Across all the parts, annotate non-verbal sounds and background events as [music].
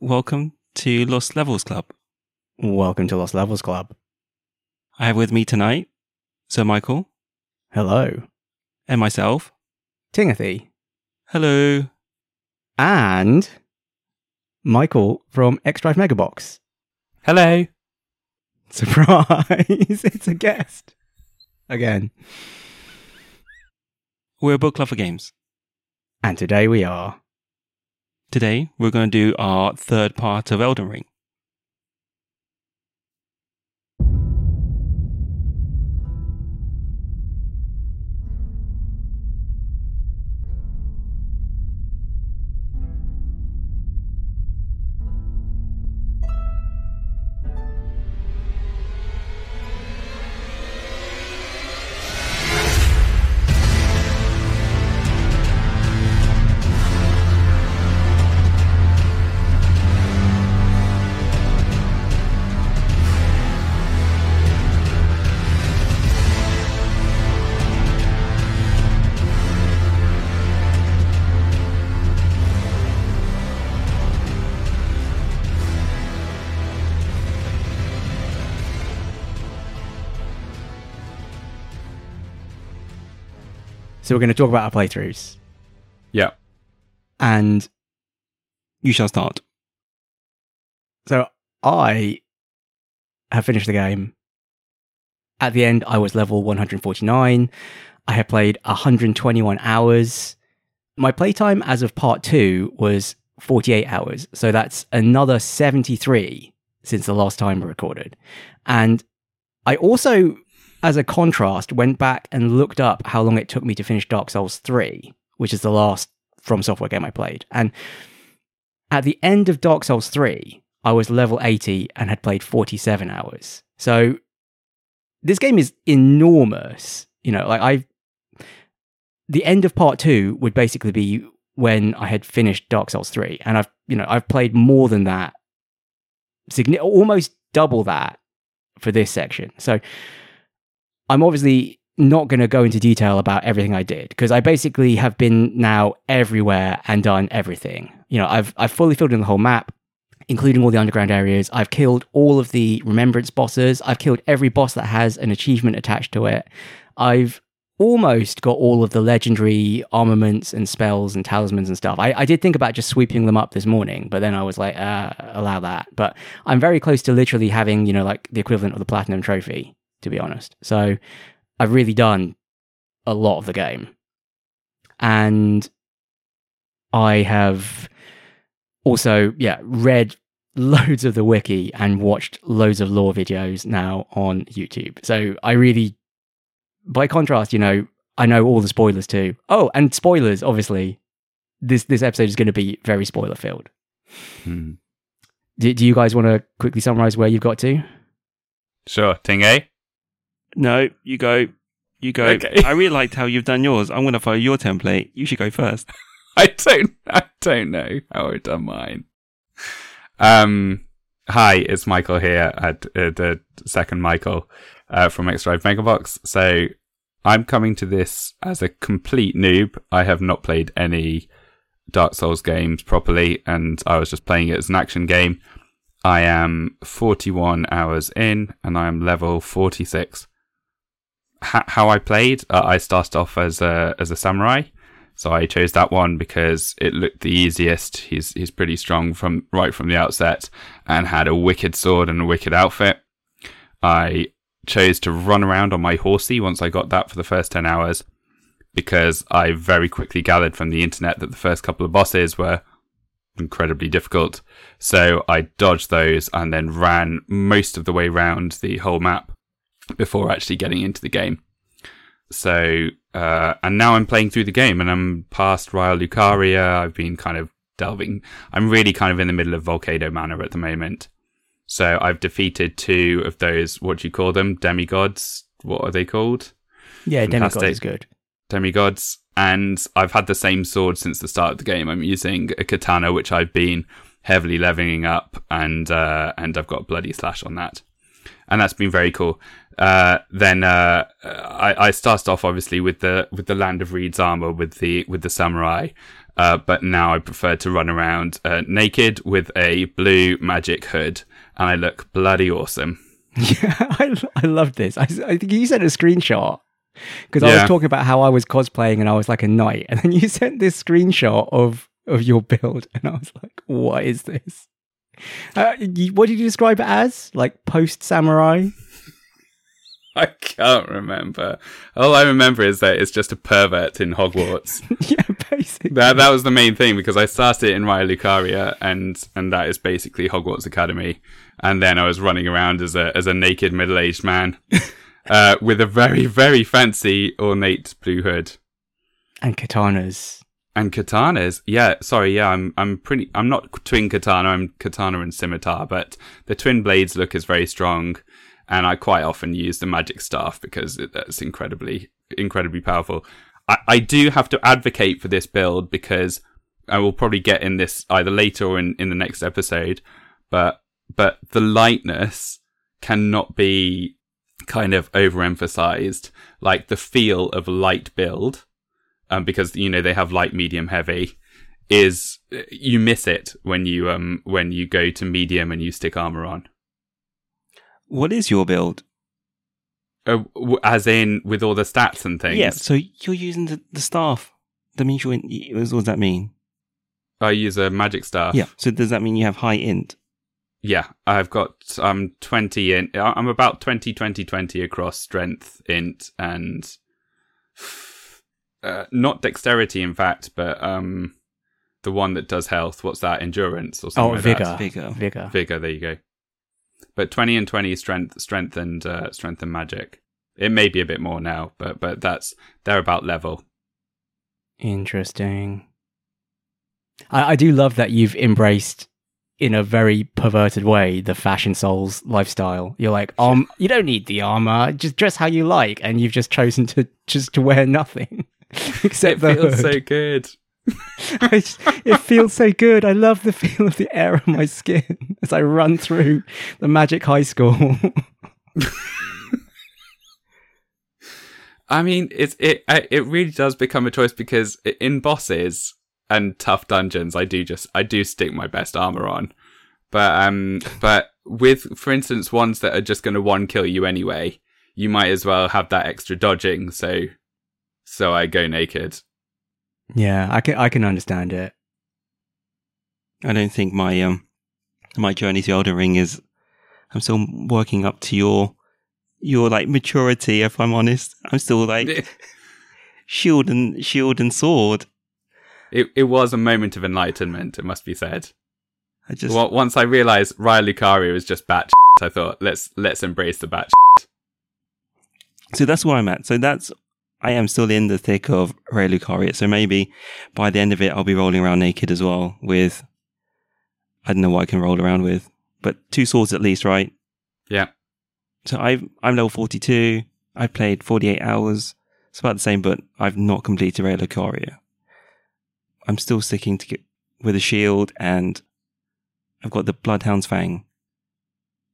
Welcome to Lost Levels Club. Welcome to Lost Levels Club. I have with me tonight Sir Michael Hello, and myself. Timothy, Hello. and Michael from X Drive Megabox. Hello. Surprise! [laughs] it's a guest again. We're a book club for games. And today we are. Today we're going to do our third part of Elden Ring. So we're going to talk about our playthroughs. Yeah. And You shall start. so I have finished the game. At the end, I was level 149. I had played 121 hours. My playtime as of part two was 48 hours. So that's another 73 since the last time we recorded. And I also, as a contrast, went back and looked up how long it took me to finish Dark Souls 3, which is the last From Software game I played. And at the end of Dark Souls 3, I was level 80 and had played 47 hours. So this game is enormous. You know, like I the end of part 2 would basically be when I had finished Dark Souls 3 and I've, you know, I've played more than that. Almost double that for this section. So I'm obviously not going to go into detail about everything I did because I basically have been now everywhere and done everything. You know, I've I've fully filled in the whole map, including all the underground areas. I've killed all of the remembrance bosses. I've killed every boss that has an achievement attached to it. I've almost got all of the legendary armaments and spells and talismans and stuff. I, I did think about just sweeping them up this morning, but then I was like, uh, allow that. But I'm very close to literally having, you know, like the equivalent of the platinum trophy, to be honest. So I've really done a lot of the game. And I have also, yeah, read loads of the wiki and watched loads of lore videos now on YouTube. So I really, by contrast, you know, I know all the spoilers too. Oh, and spoilers, obviously. This this episode is going to be very spoiler filled. Hmm. Do, do you guys want to quickly summarize where you've got to? Sure. Ting A? No, you go. You go. Okay. I really liked how you've done yours. I'm going to follow your template. You should go first. [laughs] I don't I don't know how I've done mine. Um hi, it's Michael here at uh, the second Michael uh, from X Drive Megabox. So I'm coming to this as a complete noob. I have not played any Dark Souls games properly, and I was just playing it as an action game. I am 41 hours in, and I am level 46. H- how I played, uh, I started off as a as a samurai, so I chose that one because it looked the easiest. He's he's pretty strong from right from the outset, and had a wicked sword and a wicked outfit. I chose to run around on my horsey once I got that for the first 10 hours because I very quickly gathered from the internet that the first couple of bosses were incredibly difficult. So I dodged those and then ran most of the way around the whole map before actually getting into the game. So, uh, and now I'm playing through the game and I'm past Raya Lucaria. I've been kind of delving. I'm really kind of in the middle of Volcano Manor at the moment. So I've defeated two of those, what do you call them? Demigods? What are they called? Yeah, Demigod Fantastic. is good. demigods, and I've had the same sword since the start of the game. I'm using a katana, which I've been heavily leveling up, and uh, and I've got a bloody slash on that, and that's been very cool. Uh, then uh, I, I started off obviously with the with the Land of Reed's armor with the with the samurai. Uh, but now I prefer to run around uh, naked with a blue magic hood, and I look bloody awesome. [laughs] Yeah, I, I love this. I, I think you sent a screenshot because I Yeah. was talking about how I was cosplaying and I was like a knight, and then you [laughs] sent this screenshot of of your build, and I was like, "What is this? Uh, you, what did you describe it as? Like post samurai? I can't remember. All I remember is that it's just a pervert in Hogwarts. [laughs] yeah, basically. that that was the main thing because I started in Raya Lucaria and and that is basically Hogwarts Academy. And then I was running around as a as a naked middle aged man. [laughs] Uh, with a very, very fancy ornate blue hood. And katanas. And katanas, yeah, sorry, yeah, I'm I'm pretty I'm not twin katana, I'm katana and scimitar, but the twin blades look is very strong, and I quite often use the magic staff because it, that's incredibly incredibly powerful. I, I do have to advocate for this build because I will probably get in this either later or in, in the next episode, but but the lightness cannot be kind of overemphasized. Like the feel of light build um, because you know they have light, medium, heavy. Is you miss it when you um when you go to medium and you stick armor on, What is your build? uh, as in with all the stats and things. Yeah, so you're using the, the staff. That means you're in, what does that mean? I use a magic staff. Yeah, so does that mean you have high int? yeah. I've got um twenty in. I'm about 20, 20, 20 across strength, int, and uh, not dexterity, in fact, but um the one that does health. What's that? Endurance or something Oh, like vigor. that. Vigor. Vigor. Vigor. There you go. But twenty and twenty is strength, strength and uh, strength and magic. It may be a bit more now, but but that's they're about level. Interesting. I, I do love that you've embraced, in a very perverted way, the fashion souls lifestyle. You're like, um, you don't need the armor, just dress how you like, and you've just chosen to just to wear nothing [laughs] except It the feels hood. so good. [laughs] Just- it feels so good. I love the feel of the air on my skin [laughs] as I run through the magic high school. [laughs] I mean, it's it it really does become a choice because in bosses and tough dungeons, I do just I do stick my best armor on, but um, but with for instance ones that are just going to one kill you anyway, you might as well have that extra dodging. So so I go naked. Yeah, I can I can understand it. I don't think my um my journey to Elden Ring is. I'm still working up to your your like maturity. If I'm honest, I'm still like [laughs] shield and shield and sword. It it was a moment of enlightenment, it must be said. I just Well, once I realized Raya Lucaria was just bat, I thought let's let's embrace the bat. so that's where I'm at. So that's I am still in the thick of Raya Lucaria. So maybe by the end of it, I'll be rolling around naked as well with I don't know what I can roll around with, but two swords at least, right? Yeah. So I've I'm level 42. I played 48 hours. It's about the same, but I've not completed Raya Lucaria. I'm still sticking to get with a shield, and I've got the Bloodhound's Fang.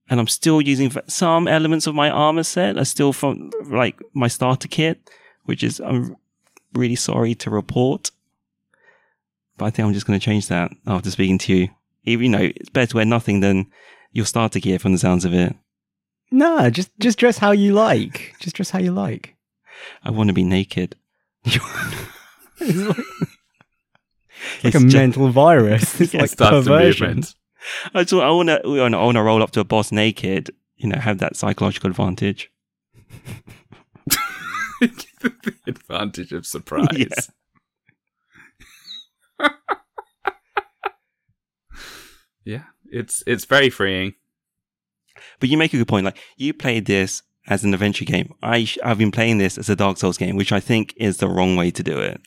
And I'm still using some elements of my armor set are still from like my starter kit, which is I'm really sorry to report. But I think I'm just going to change that after speaking to you. Even you know, it's better to wear nothing than your starter gear from the sounds of it. No, just just dress how you like. Just dress how you like. I want to be naked. [laughs] it's like, like It's a ju- mental virus. [laughs] It's It like the perversion. I just I want to I want to roll up to a boss naked. You know, have that psychological advantage. [laughs] the [laughs] advantage of surprise. Yeah. [laughs] Yeah, it's it's very freeing. But you make a good point. Like you played this as an adventure game. I sh- I've been playing this as a Dark Souls game, which I think is the wrong way to do it.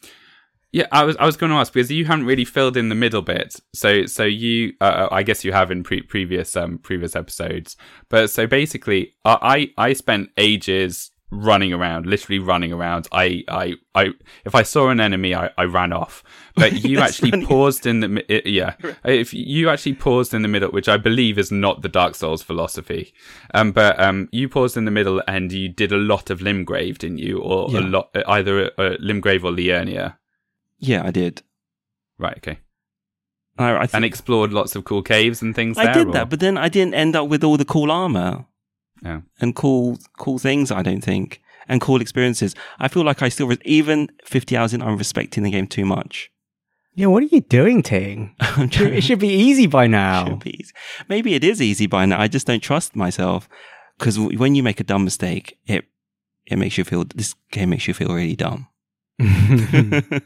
Yeah, I was I was going to ask because you haven't really filled in the middle bit. So so you uh, I guess you have in pre- previous um previous episodes. But so basically, I I I spent ages running around, literally running around. I I I if I saw an enemy, I, I ran off. But [laughs] you actually funny. paused in the mi- i- yeah. [laughs] If you actually paused in the middle, which I believe is not the Dark Souls philosophy, um, but um, you paused in the middle and you did a lot of Limgrave, didn't you, or Yeah. a lot either uh, Limgrave or Liurnia. Yeah, I did. Right. Okay. I, I think And explored lots of cool caves and things. I there, did or- that, but then I didn't end up with all the cool armor Yeah. and cool cool things. I don't think and cool experiences. I feel like I still res- even fifty hours in, I'm respecting the game too much. Yeah, what are you doing, Ting? [laughs] I'm It should be easy by [laughs] now. Should be easy. Maybe it is easy by now. I just don't trust myself because when you make a dumb mistake, it it makes you feel this game makes you feel really dumb. [laughs]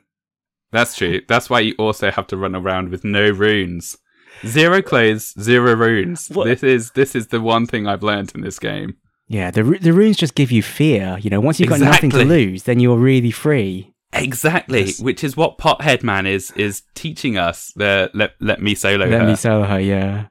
That's true. That's why you also have to run around with no runes. Zero clothes, zero runes. What- This is this is the one thing I've learned in this game. yeah, the the runes just give you fear. You know, once you've got nothing to lose, then you're really free. Exactly, Yes. which is what Pothead Man is is teaching us. The let let me solo Let her. me solo her, yeah.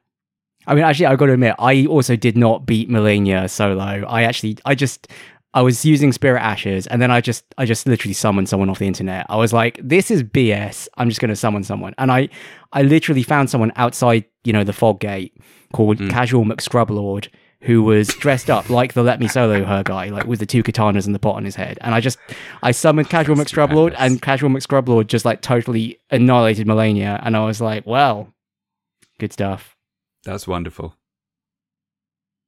I mean, actually, I've got to admit, I also did not beat Malenia solo. I actually, I just, I was using Spirit Ashes, and then I just, I just literally summoned someone off the internet. I was like, this is BS. I'm just going to summon someone, and I, I literally found someone outside, you know, the fog gate called Mm. Casual McScrublord, who was dressed up like the Let Me Solo Her guy, like with the two katanas and the pot on his head. And I just, I summoned Casual That's McScrublord, madness. and Casual McScrublord just like totally annihilated Malenia, and I was like, well, good stuff. That's wonderful.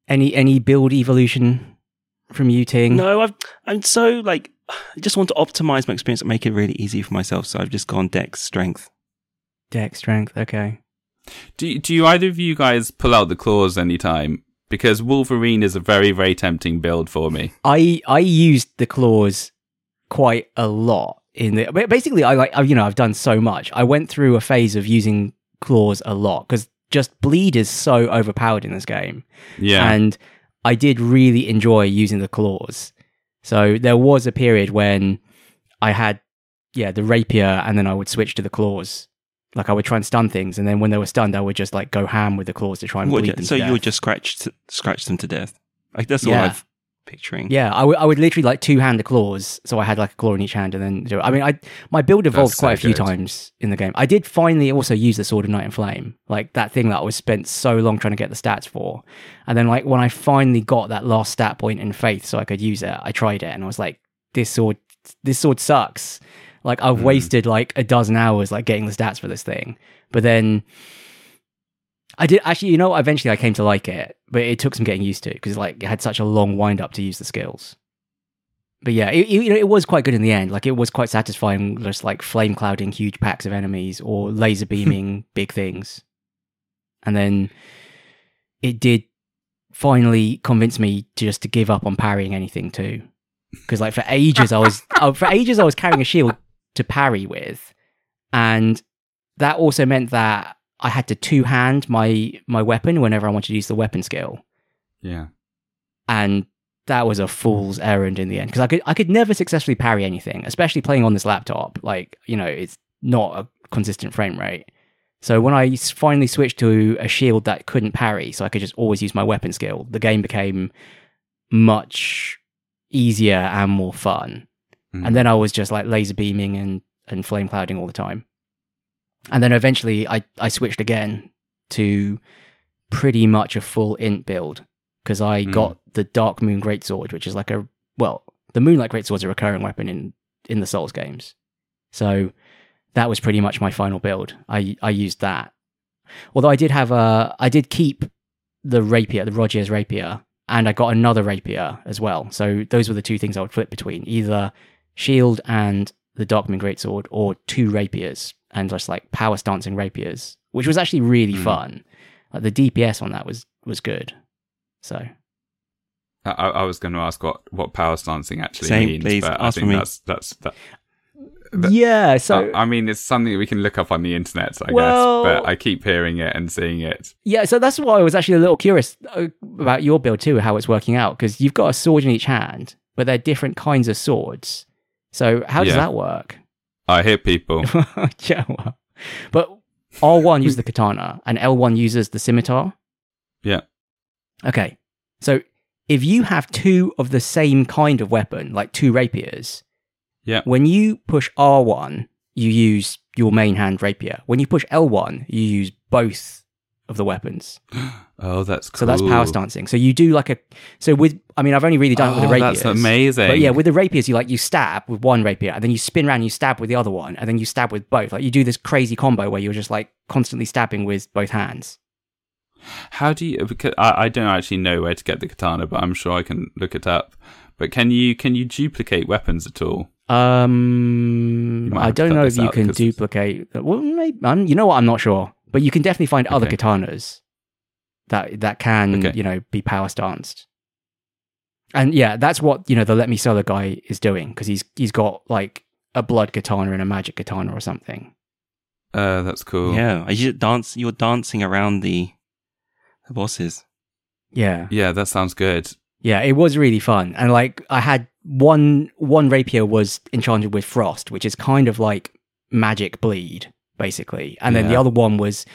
Any any build evolution from you, Ting? no, I've, I'm so like I just want to optimize my experience and make it really easy for myself. So I've just gone dex strength. Dex strength. Okay. Do do you either of you guys pull out the claws anytime? Because Wolverine is a very very tempting build for me. I I used the claws quite a lot in the. Basically, I like I- you know I've done so much. I went through a phase of using claws a lot because just bleed is so overpowered in this game. Yeah, and I did really enjoy using the claws. So there was a period when I had, yeah, the rapier, and then I would switch to the claws. Like I would try and stun things, and then when they were stunned, I would just like go ham with the claws to try and bleed them. so to you would just scratch scratch them to death. Like that's Yeah. all I'm picturing. yeah, I would I would literally like two hand the claws, so I had like a claw in each hand, and then. I mean, I my build evolved That's quite a so few good. times in the game. I did finally also use the sword of night and flame, like that thing that I was spent so long trying to get the stats for, and then like when I finally got that last stat point in faith, so I could use it, I tried it, and I was like, this sword, this sword sucks. Like I've Hmm. wasted like a dozen hours like getting the stats for this thing, but then. I did actually, you know, eventually I came to like it, but it took some getting used to because like it had such a long wind up to use the skills. But yeah, it, you know, it was quite good in the end. Like it was quite satisfying, just like flame clouding huge packs of enemies or laser [laughs] beaming big things. And then it did finally convince me to just to give up on parrying anything too, because like for ages I was [laughs] oh, for ages I was carrying a shield to parry with, and that also meant that I had to two hand my my weapon whenever I wanted to use the weapon skill yeah. and that was a fool's errand in the end because I could I could never successfully parry anything, especially playing on this laptop. Like you know, it's not a consistent frame rate. So when I finally switched to a shield that couldn't parry, so I could just always use my weapon skill, the game became much easier and more fun. Mm. And then I was just like laser beaming and and flame clouding all the time. And then eventually I I switched again to pretty much a full int build because I Mm. got the Dark Moon Greatsword, which is like a well, the Moonlight Greatsword is a recurring weapon in in the Souls games. So that was pretty much my final build. I I used that. Although I did have a I did keep the rapier, the Rogier's rapier, and I got another rapier as well. So those were the two things I would flip between either shield and the Darkmoon Greatsword, or two rapiers and just like power stancing rapiers, which was actually really Mm. fun. Like the DPS on that was was good. So I, I was going to ask what, what power stancing actually Same, means, please, but I ask think me. that's that's that. But- yeah, so I I mean, it's something that we can look up on the internet, I Well- guess. But I keep hearing it and seeing it. Yeah, so that's why I was actually a little curious uh, about your build too, how it's working out, because you've got a sword in each hand, but they're different kinds of swords. So how does Yeah. that work? I hit people. [laughs] yeah, well, but R1 uses the katana and L1 uses the scimitar. Yeah. Okay, so if you have two of the same kind of weapon, like two rapiers, Yeah. when you push R1, you use your main hand rapier. When you push L1, you use both of the weapons. [gasps] Oh, that's cool. So that's power stancing. So you do like a so with I mean I've only really done it with Oh, the rapiers. that's amazing. But yeah, with the rapiers you like you stab with one rapier and then you spin around and you stab with the other one and then you stab with both. Like you do this crazy combo where you're just like constantly stabbing with both hands. How do you? Because I, I don't actually know where to get the katana, but I'm sure I can look it up. But can you can you duplicate weapons at all? Um, I don't know if you can duplicate. Well, maybe um, you know what? I'm not sure, but you can definitely find other Okay. katanas that that can Okay. you know be power stanced. And yeah, that's what you know the Let Me sell Solo guy is doing because he's he's got like a blood katana and a magic katana or something. Uh, that's cool. Yeah, you dance. You're dancing around the, the bosses. Yeah, yeah, that sounds good. yeah, it was really fun. And like I had one one rapier was enchanted with frost, which is kind of like magic bleed basically, and then the other one was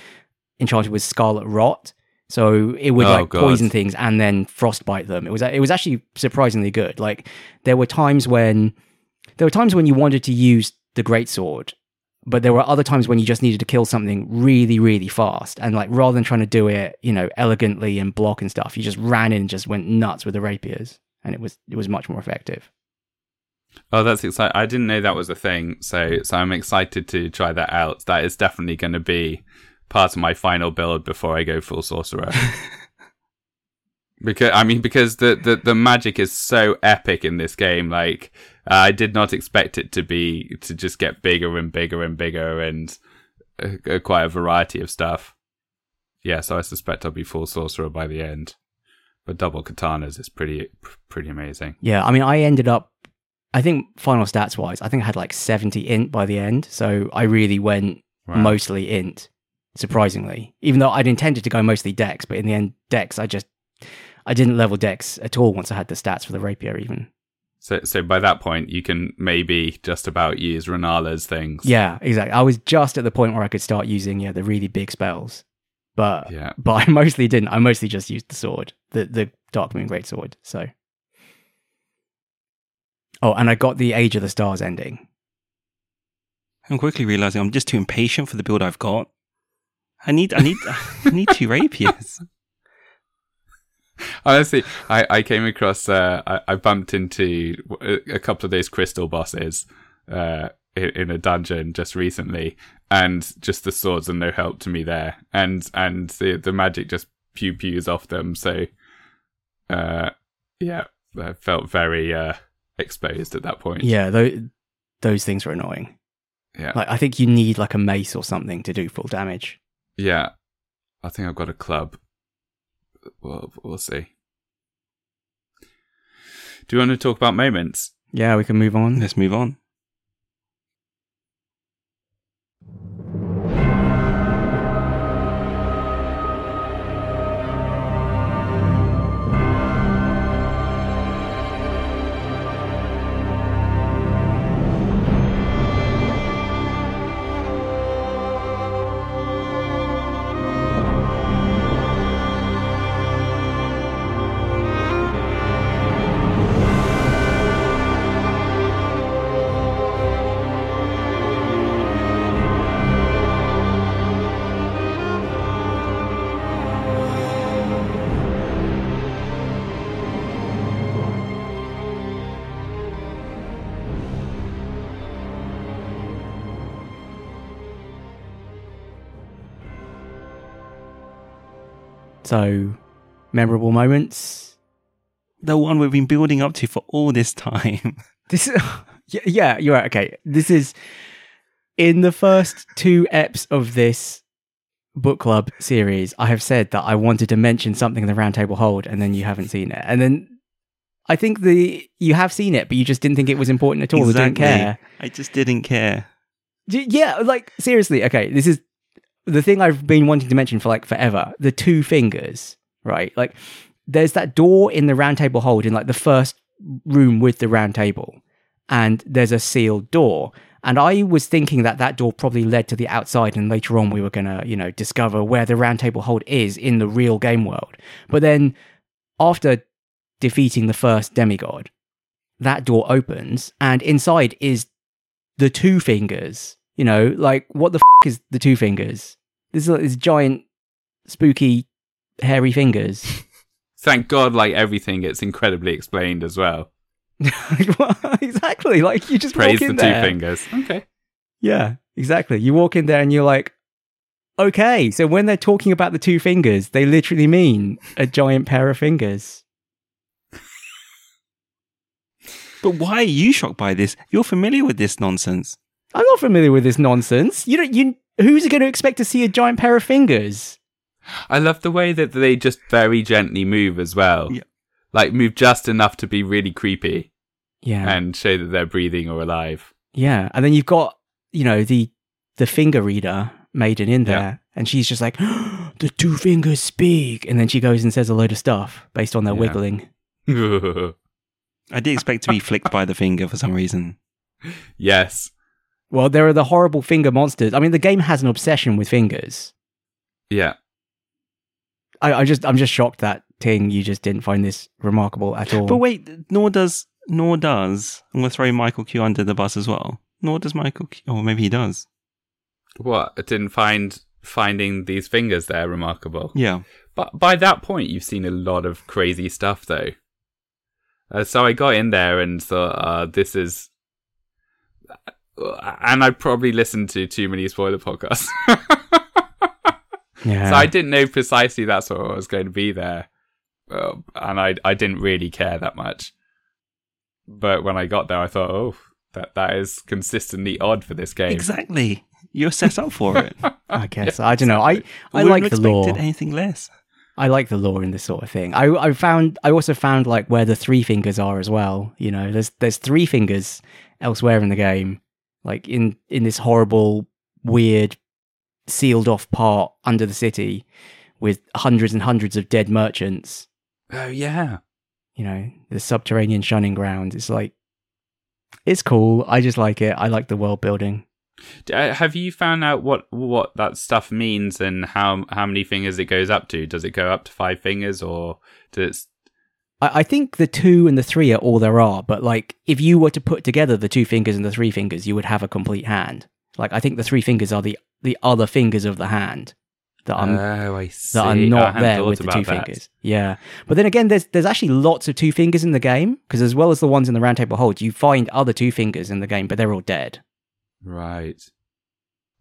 enchanted with scarlet rot. So it would Oh, like God. poison things and then frostbite them. It was it was actually surprisingly good. Like there were times when there were times when you wanted to use the great sword, but there were other times when you just needed to kill something really really fast. And like rather than trying to do it, you know, elegantly and block and stuff, you just ran in and just went nuts with the rapiers, and it was it was much more effective. Oh, that's exciting. I didn't know that was a thing. So, so I'm excited to try that out. That is definitely going to be part of my final build before I go full sorcerer. [laughs] because I mean, because the, the the magic is so epic in this game. Like, uh, I did not expect it to be to just get bigger and bigger and bigger and uh, quite a variety of stuff. Yeah, so I suspect I'll be full sorcerer by the end. But double katanas is pretty pretty amazing. Yeah, I mean, I ended up, I think final stats wise, I think I had like seventy int by the end, so I really went Wow. mostly int. Surprisingly, even though I'd intended to go mostly dex, but in the end, dex I just I didn't level dex at all once I had the stats for the rapier. Even So, so by that point, you can maybe just about use Renala's things. yeah, exactly. I was just at the point where I could start using yeah the really big spells, but Yeah. but I mostly didn't. I mostly just used the sword, the the Dark Moon Great Sword. So oh, and I got the Age of the Stars ending. I'm quickly realizing I'm just too impatient for the build I've got. I need, I need, I need two [laughs] rapiers. Honestly, I, I came across, uh, I, I bumped into a a couple of those crystal bosses uh, in, in a dungeon just recently, and just the swords are no help to me there. And and the, the magic just pew pews off them. So, uh, yeah, I felt very uh, exposed at that point. Yeah, those those things are annoying. Yeah. Like I think you need like a mace or something to do full damage. Yeah, I think I've got a club. We'll, we'll see. Do you want to talk about moments? Yeah, we can move on. Let's move on. So, memorable moments. The one we've been building up to for all this time. [laughs] This [laughs] is yeah, you're right. Okay, this is in the first two eps of this book club series. I have said that I wanted to mention something in the Roundtable Hold, and then you haven't seen it, and then I think the you have seen it, but you just didn't think it was important at all. You didn't care. I just didn't care. Yeah, like seriously. Okay, this is the thing I've been wanting to mention for like forever. The two fingers, right? Like, there's that door in the round table hold in like the first room with the round table, and there's a sealed door. And I was thinking that that door probably led to the outside, and later on we were gonna, you know, discover where the round table hold is in the real game world. But then, after defeating the first demigod, that door opens, and inside is the two fingers. You know, like what the f- is the two fingers? This is like this giant spooky, hairy fingers. [laughs] Thank God, like everything gets incredibly explained as well. [laughs] [laughs] exactly. Like you just Praise walk the in two fingers. Okay. Yeah, exactly. You walk in there and you're like, okay. So when they're talking about the two fingers, they literally mean a giant pair of fingers. But why are you shocked by this? You're familiar with this nonsense. I'm not familiar with this nonsense. You don't. You who's going to expect to see a giant pair of fingers? I love the way that they just very gently move as well. Yeah. Like move just enough to be really creepy Yeah, and show that they're breathing or alive. yeah. And then you've got you know the the finger reader maiden in there, Yeah. and she's just like, [gasps] the two fingers speak, and then she goes and says a load of stuff based on their Yeah. wiggling. [laughs] I did expect to be flicked by the finger for some reason. yes. Well, there are the horrible finger monsters. I mean, the game has an obsession with fingers. Yeah. I, I just, I'm just shocked that Ting, you just didn't find this remarkable at all. But wait, nor does nor does I'm gonna throw Michael Q under the bus as well. Nor does Michael Q or maybe he does. What? I didn't find finding these fingers there remarkable. Yeah. But by that point, you've seen a lot of crazy stuff, though. Uh, so I got in there and thought, uh, this is. And I probably listened to too many spoiler podcasts. yeah. [laughs] So I didn't know precisely that's what I was going to be there. Uh, and I, I didn't really care that much. But when I got there, I thought, oh, that, that is consistently odd for this game. Exactly. You're set up for it. [laughs] I guess I don't know. I, I like the lore. expected anything less. I like the lore in this sort of thing. I, I found, I also found like where the three fingers are as well. You know, there's there's three fingers elsewhere in the game, like in in this horrible, weird, sealed off part under the city, with hundreds and hundreds of dead merchants. Oh, yeah. you know, the subterranean shunning ground. It's like, it's cool. I just like it. I like the world building. Uh, Have you found out what what that stuff means and how how many fingers it goes up to? Does it go up to five fingers or does I, I think the two and the three are all there are, but like, if you were to put together the two fingers and the three fingers, you would have a complete hand. Like, I think the three fingers are the, the other fingers of the hand that are, oh, I see. that are not there with the two that. fingers. Yeah. But then again, there's there's actually lots of two fingers in the game because as well as the ones in the round table hold, you find other two fingers in the game, but they're all dead. Right.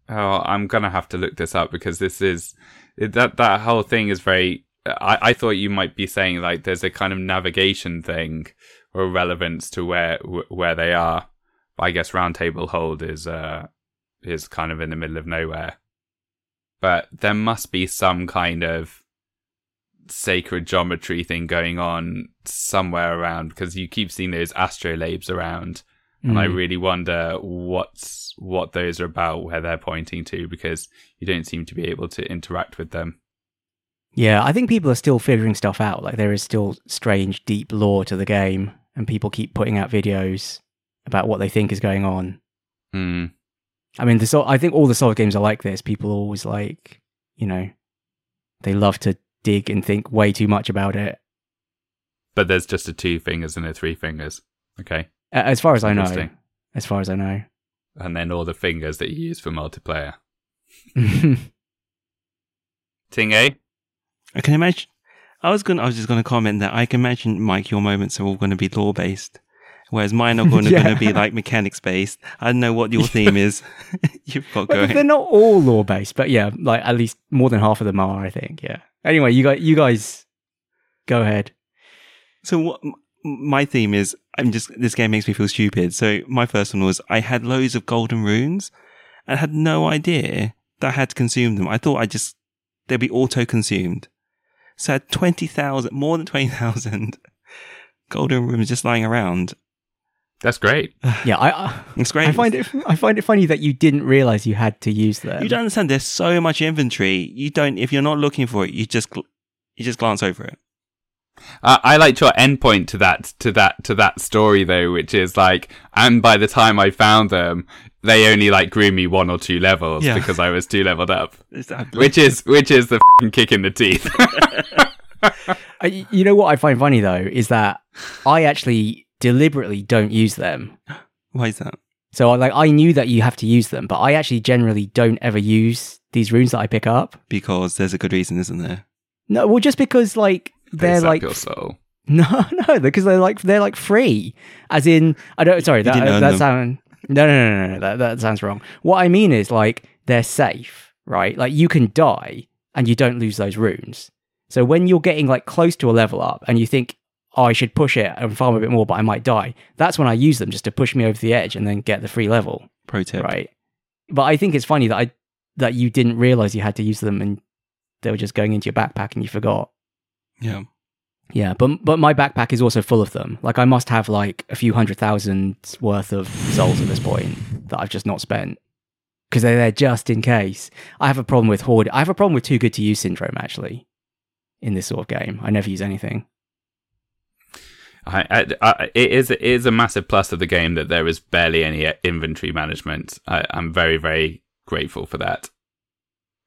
Oh, I'm gonna have to look this up because this is that that whole thing is very. I, I thought you might be saying like there's a kind of navigation thing or relevance to where where they are. But I guess Roundtable Hold is uh is kind of in the middle of nowhere. But there must be some kind of sacred geometry thing going on somewhere around because you keep seeing those astrolabes around and I Mm. really wonder what's what those are about, where they're pointing to, because you don't seem to be able to interact with them. Yeah, I think people are still figuring stuff out. Like there is still strange, deep lore to the game, and people keep putting out videos about what they think is going on. Hmm. I mean, the Sol- I think all the Souls games are like this. People always like, you know, they love to dig and think way too much about it. But there's just a two fingers and a three fingers. Okay, As far as I know, as far as I know. and then all the fingers that you use for multiplayer. [laughs] Ting A. I can imagine. I was going. I was just going to comment that I can imagine, Mike, your moments are all going to be lore based, whereas mine are [laughs] going to, Yeah. to be like mechanics based. I don't know what your [laughs] theme is. [laughs] You've got But they're not all lore based, but yeah, like at least more than half of them are. I think. Yeah. Anyway, you guys, you guys, go ahead. So what? My theme is. I'm just. This game makes me feel stupid. So my first one was I had loads of golden runes, and had no idea that I had to consume them. I thought I just they'd be auto consumed. So I had twenty thousand, more than twenty thousand [laughs] golden runes just lying around. That's great. [sighs] Yeah, I, I It's great. I find it I find it funny that you didn't realize you had to use them. You don't understand. There's so much inventory. You don't. If you're not looking for it, you just gl- you just glance over it. Uh, I liked your endpoint to that to that to that story though, which is like, and by the time I found them, they only like grew me one or two levels Yeah. because I was too leveled up, It's that- which is which is the fing kick in the teeth. [laughs] You know what I find funny though is that I actually deliberately don't use them. Why is that? So I like I knew that you have to use them, but I actually generally don't ever use these runes that I pick up. because there's a good reason, isn't there? No, well, just because like They they're sap like your soul. [laughs] no, no, because they're like they're like free. As in, I don't. Sorry, that didn't uh, earn that sound no, no, no, no, no. That that sounds wrong. What I mean is like they're safe, right? Like you can die and you don't lose those runes. So when you're getting like close to a level up and you think, oh, I should push it and farm a bit more, but I might die. That's when I use them just to push me over the edge and then get the free level, Pro tip. right? But I think it's funny that I that you didn't realize you had to use them and they were just going into your backpack and you forgot. Yeah. Yeah, but but my backpack is also full of them. Like I must have like a few hundred thousand worth of souls at this point that I've just not spent because they're there just in case. I have a problem with hoard. I have a problem with too good to use syndrome actually. In this sort of game, I never use anything. I, I, I, it is it is a massive plus of the game that there is barely any inventory management. I, I'm very very grateful for that.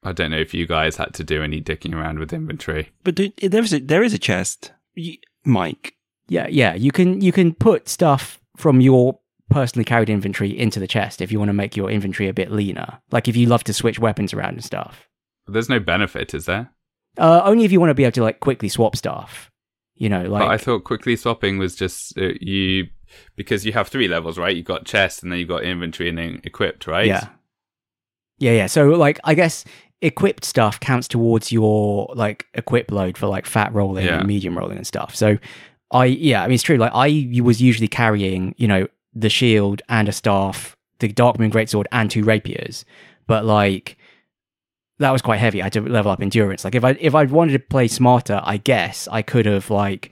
I don't know if you guys had to do any dicking around with inventory. But do, there is a there is a chest, You- Mike. Yeah, yeah. You can you can put stuff from your personally carried inventory into the chest if you want to make your inventory a bit leaner. Like if you love to switch weapons around and stuff. There's no benefit, is there? Uh, only if you want to be able to like quickly swap stuff. You know, like but I thought quickly swapping was just uh, you because you have three levels, right? You've got chest and then you've got inventory and then equipped, right? Yeah. Yeah, yeah. So like I guess equipped stuff counts towards your like equip load for like fat rolling Yeah. and medium rolling and stuff. So I yeah, I mean it's true. Like I was usually carrying, you know, the shield and a staff, the Dark Moon Greatsword and two rapiers. But like that was quite heavy. I had to level up endurance. Like if I if I wanted to play smarter, I guess I could have like,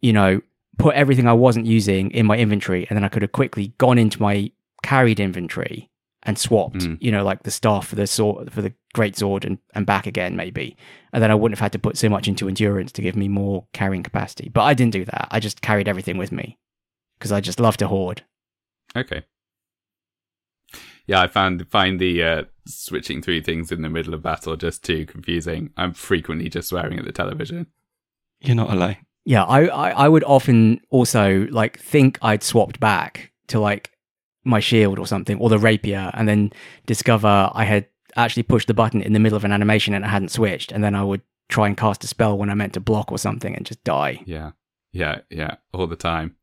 you know, put everything I wasn't using in my inventory, and then I could have quickly gone into my carried inventory and swapped, Mm. you know, like the staff for the sword for the great sword and, and back again maybe. And then I wouldn't have had to put so much into endurance to give me more carrying capacity. But I didn't do that. I just carried everything with me because I just love to hoard. Okay. Yeah, I found find the uh, switching through things in the middle of battle just too confusing. I'm frequently just swearing at the television. You're not alone. Yeah, I, I, I would often also like think I'd swapped back to like my shield or something or the rapier and then discover I had actually pushed the button in the middle of an animation and it hadn't switched and then I would try and cast a spell when I meant to block or something and just die. Yeah, yeah, yeah, all the time.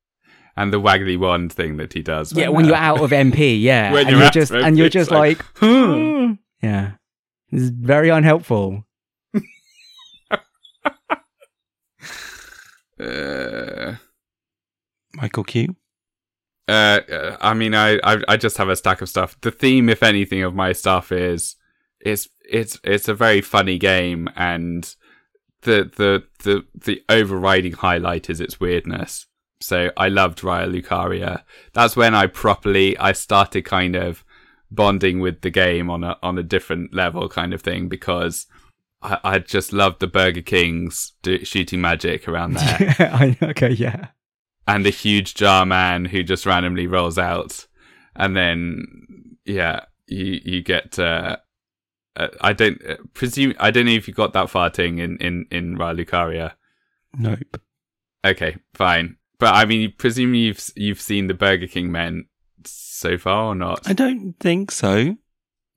And the waggly wand thing that he does. yeah, when uh, you're out of MP, [laughs] yeah. When and you're you're just of and you're just like, like, [laughs] "Hmm." yeah. This is very unhelpful. [laughs] Uh, Michael Q. uh, I mean, I, I I just have a stack of stuff. The theme, if anything, of my stuff is it's it's it's a very funny game, and the the the the overriding highlight is its weirdness. So I loved Raya Lucaria. That's when I properly I started kind of bonding with the game on a on a different level, kind of thing, because I, I just loved the Burger Kings do, shooting magic around there [laughs] I, okay, yeah. And a huge jar man who just randomly rolls out, and then yeah, you you get. Uh, uh, I don't uh, presume. I don't know if you got that far thing in in in Raya Lucaria. Nope. Okay, fine. But I mean, presume you've you've seen the Burger King men so far or not? I don't think so.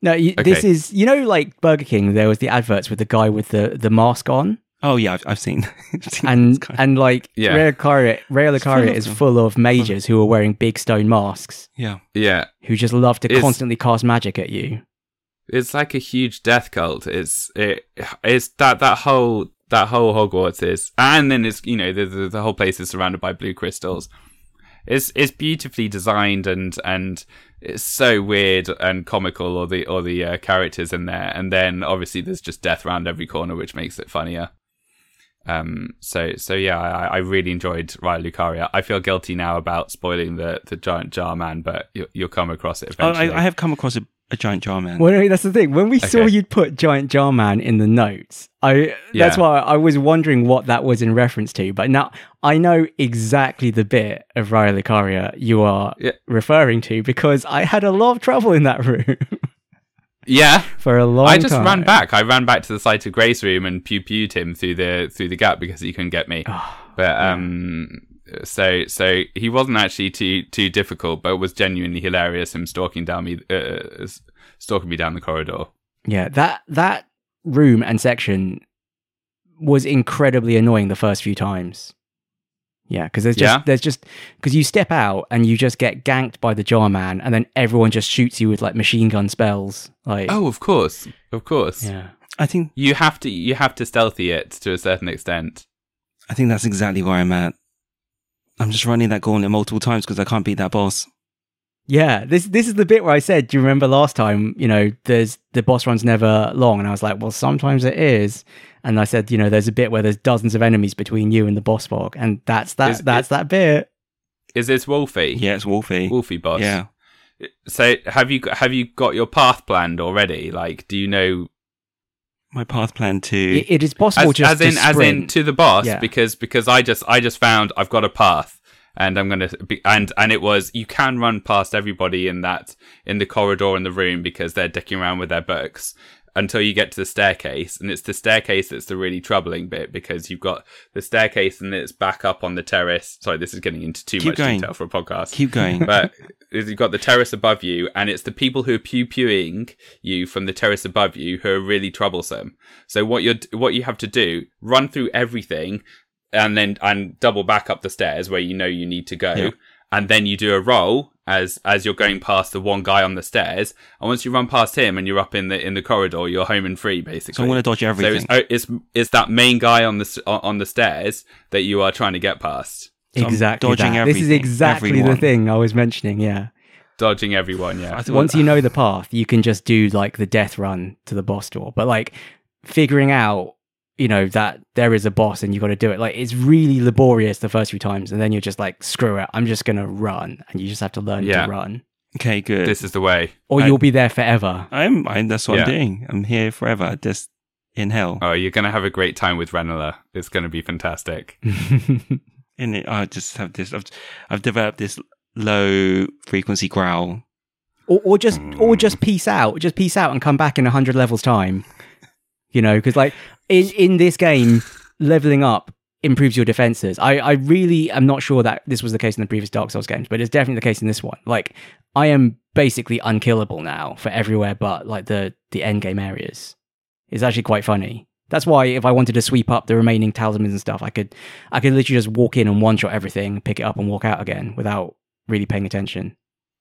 No, you, this is you know like Burger King. There was the adverts with the guy with the the mask on, Oh yeah, I've, I've seen. [laughs] Seen and and like Yeah. Raya Lucaria, Rare It's Lucaria is them. full of mages who are wearing big stone masks yeah, Yeah, who just love to It's- constantly cast magic at you. it's like a huge death cult. It's it it's that that whole that whole Hogwarts is, and then it's you know the the, the whole place is surrounded by blue crystals. It's it's beautifully designed and and it's so weird and comical, or the or the uh, characters in there, and then obviously there's just death around every corner, which makes it funnier. Um. So so yeah, I, I really enjoyed Raya Lucaria. I feel guilty now about spoiling the the giant jar man, but you, you'll come across it Oh. I, I have come across a, a giant jar man. Well, no, that's the thing. When we saw you'd put Giant Jar Man in the notes, I that's Yeah. why I was wondering what that was in reference to. But now I know exactly the bit of Raya Lucaria you are Yeah. referring to because I had a lot of trouble in that [laughs] room yeah. for a long time. I just time. ran back. I ran back to the site of Grace room and pew pewed him through the through the gap because he couldn't get me. Ah, But um, so so he wasn't actually too too difficult, but it was genuinely hilarious. Him stalking down me, uh, stalking me down the corridor. Yeah, that that room and section was incredibly annoying the first few times. Yeah, because there's just Yeah? there's just because you step out and you just get ganked by the jar man, and then everyone just shoots you with like machine gun spells. Like, Oh, of course, of course. yeah, I think You have to you have to stealthy it to a certain extent. I think that's exactly where I'm at. I'm just running that gauntlet multiple times because I can't beat that boss. Yeah. This this is the bit where I said, do you remember last time? You know, there's the boss run's never long, and I was like, well, sometimes it is. And I said, you know, there's a bit where there's dozens of enemies between you and the boss fog, and that's that. Is- that's is- that bit. Is this Wolfie? Yeah, it's Wolfie. Wolfie boss. Yeah. So have you have you got your path planned already? Like, do you know My path plan to It, it is possible as, just as in to as in to the boss Yeah. because because I just I just found I've got a path and I'm gonna be and and it was you can run past everybody in that in the corridor in the room because they're dicking around with their books until you get to the staircase and it's the staircase that's the really troubling bit because you've got the staircase and it's back up on the terrace sorry this is getting into too Keep much going. detail for a podcast keep going. [laughs] but you've got the terrace above you, and it's the people who are pew pewing you from the terrace above you who are really troublesome. So what you are what you have to do, run through everything, and then and double back up the stairs where you know you need to go, Yeah. and then you do a roll as as you're going past the one guy on the stairs, and once you run past him and you're up in the in the corridor, you're home and free basically. so I want to dodge So everything. it's, oh, it's it's that main guy on the on the stairs that you are trying to get past, So exactly dodging that. This is everything, exactly the everyone. thing I was mentioning. Yeah. dodging everyone. Yeah, thought- Once you know the path, you can just do like the death run to the boss door. But like figuring out, you know, that there is a boss and you've got to do it. Like it's really laborious the first few times, and then you're just like, screw it, I'm just gonna run, and you just have to learn Yeah. to run, okay, good. this is the way. or I- you'll be there forever. I'm, I'm. That's what I'm doing. I'm here forever. Just in hell. Oh, you're gonna have a great time with Renala. It's gonna be fantastic. [laughs] in it, I just have this. I've, I've developed this low frequency growl. or, or just or mm. just peace out just peace out and come back in 100 levels time you know because like in in this game leveling up improves your defenses i i really am not sure that this was the case in the previous dark souls games but it's definitely the case in this one like i am basically unkillable now for everywhere but like the the end game areas it's actually quite funny that's why if i wanted to sweep up the remaining talismans and stuff i could i could literally just walk in and one shot everything pick it up and walk out again without really paying attention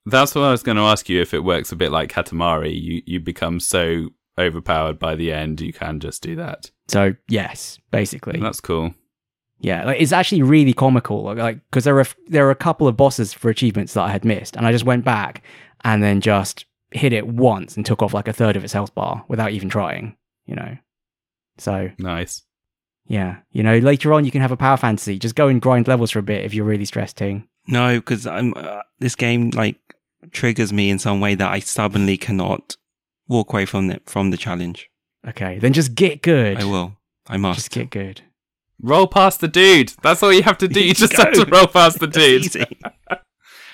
That's what I was going to ask you. If it works a bit like Katamari, you you become so overpowered by the end, you can just do that. So yes basically That's cool. Yeah, like, it's actually really comical. Like, because there are there are a couple of bosses for achievements that I had missed, and I just went back and then just hit it once and took off like a third of its health bar without even trying. You know, so Nice. yeah, you know, later on you can have a power fantasy. Just go and grind levels for a bit if you're really stressed. Ting. No, because I'm. Uh, this game like triggers me in some way that I stubbornly cannot walk away from it from the challenge. Okay, then just get good. I will. I must. Just get good. Roll past the dude. That's all you have to [laughs] do. You just have to roll past the [laughs] dude, [laughs]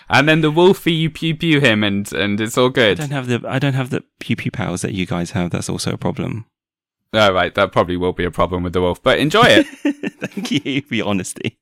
and then the wolfie you pew pew him, and and it's all good. I don't have the. I don't have the pew pew powers that you guys have. That's also a problem. All right, that probably will be a problem with the wolf, but enjoy it. Thank you for your honesty.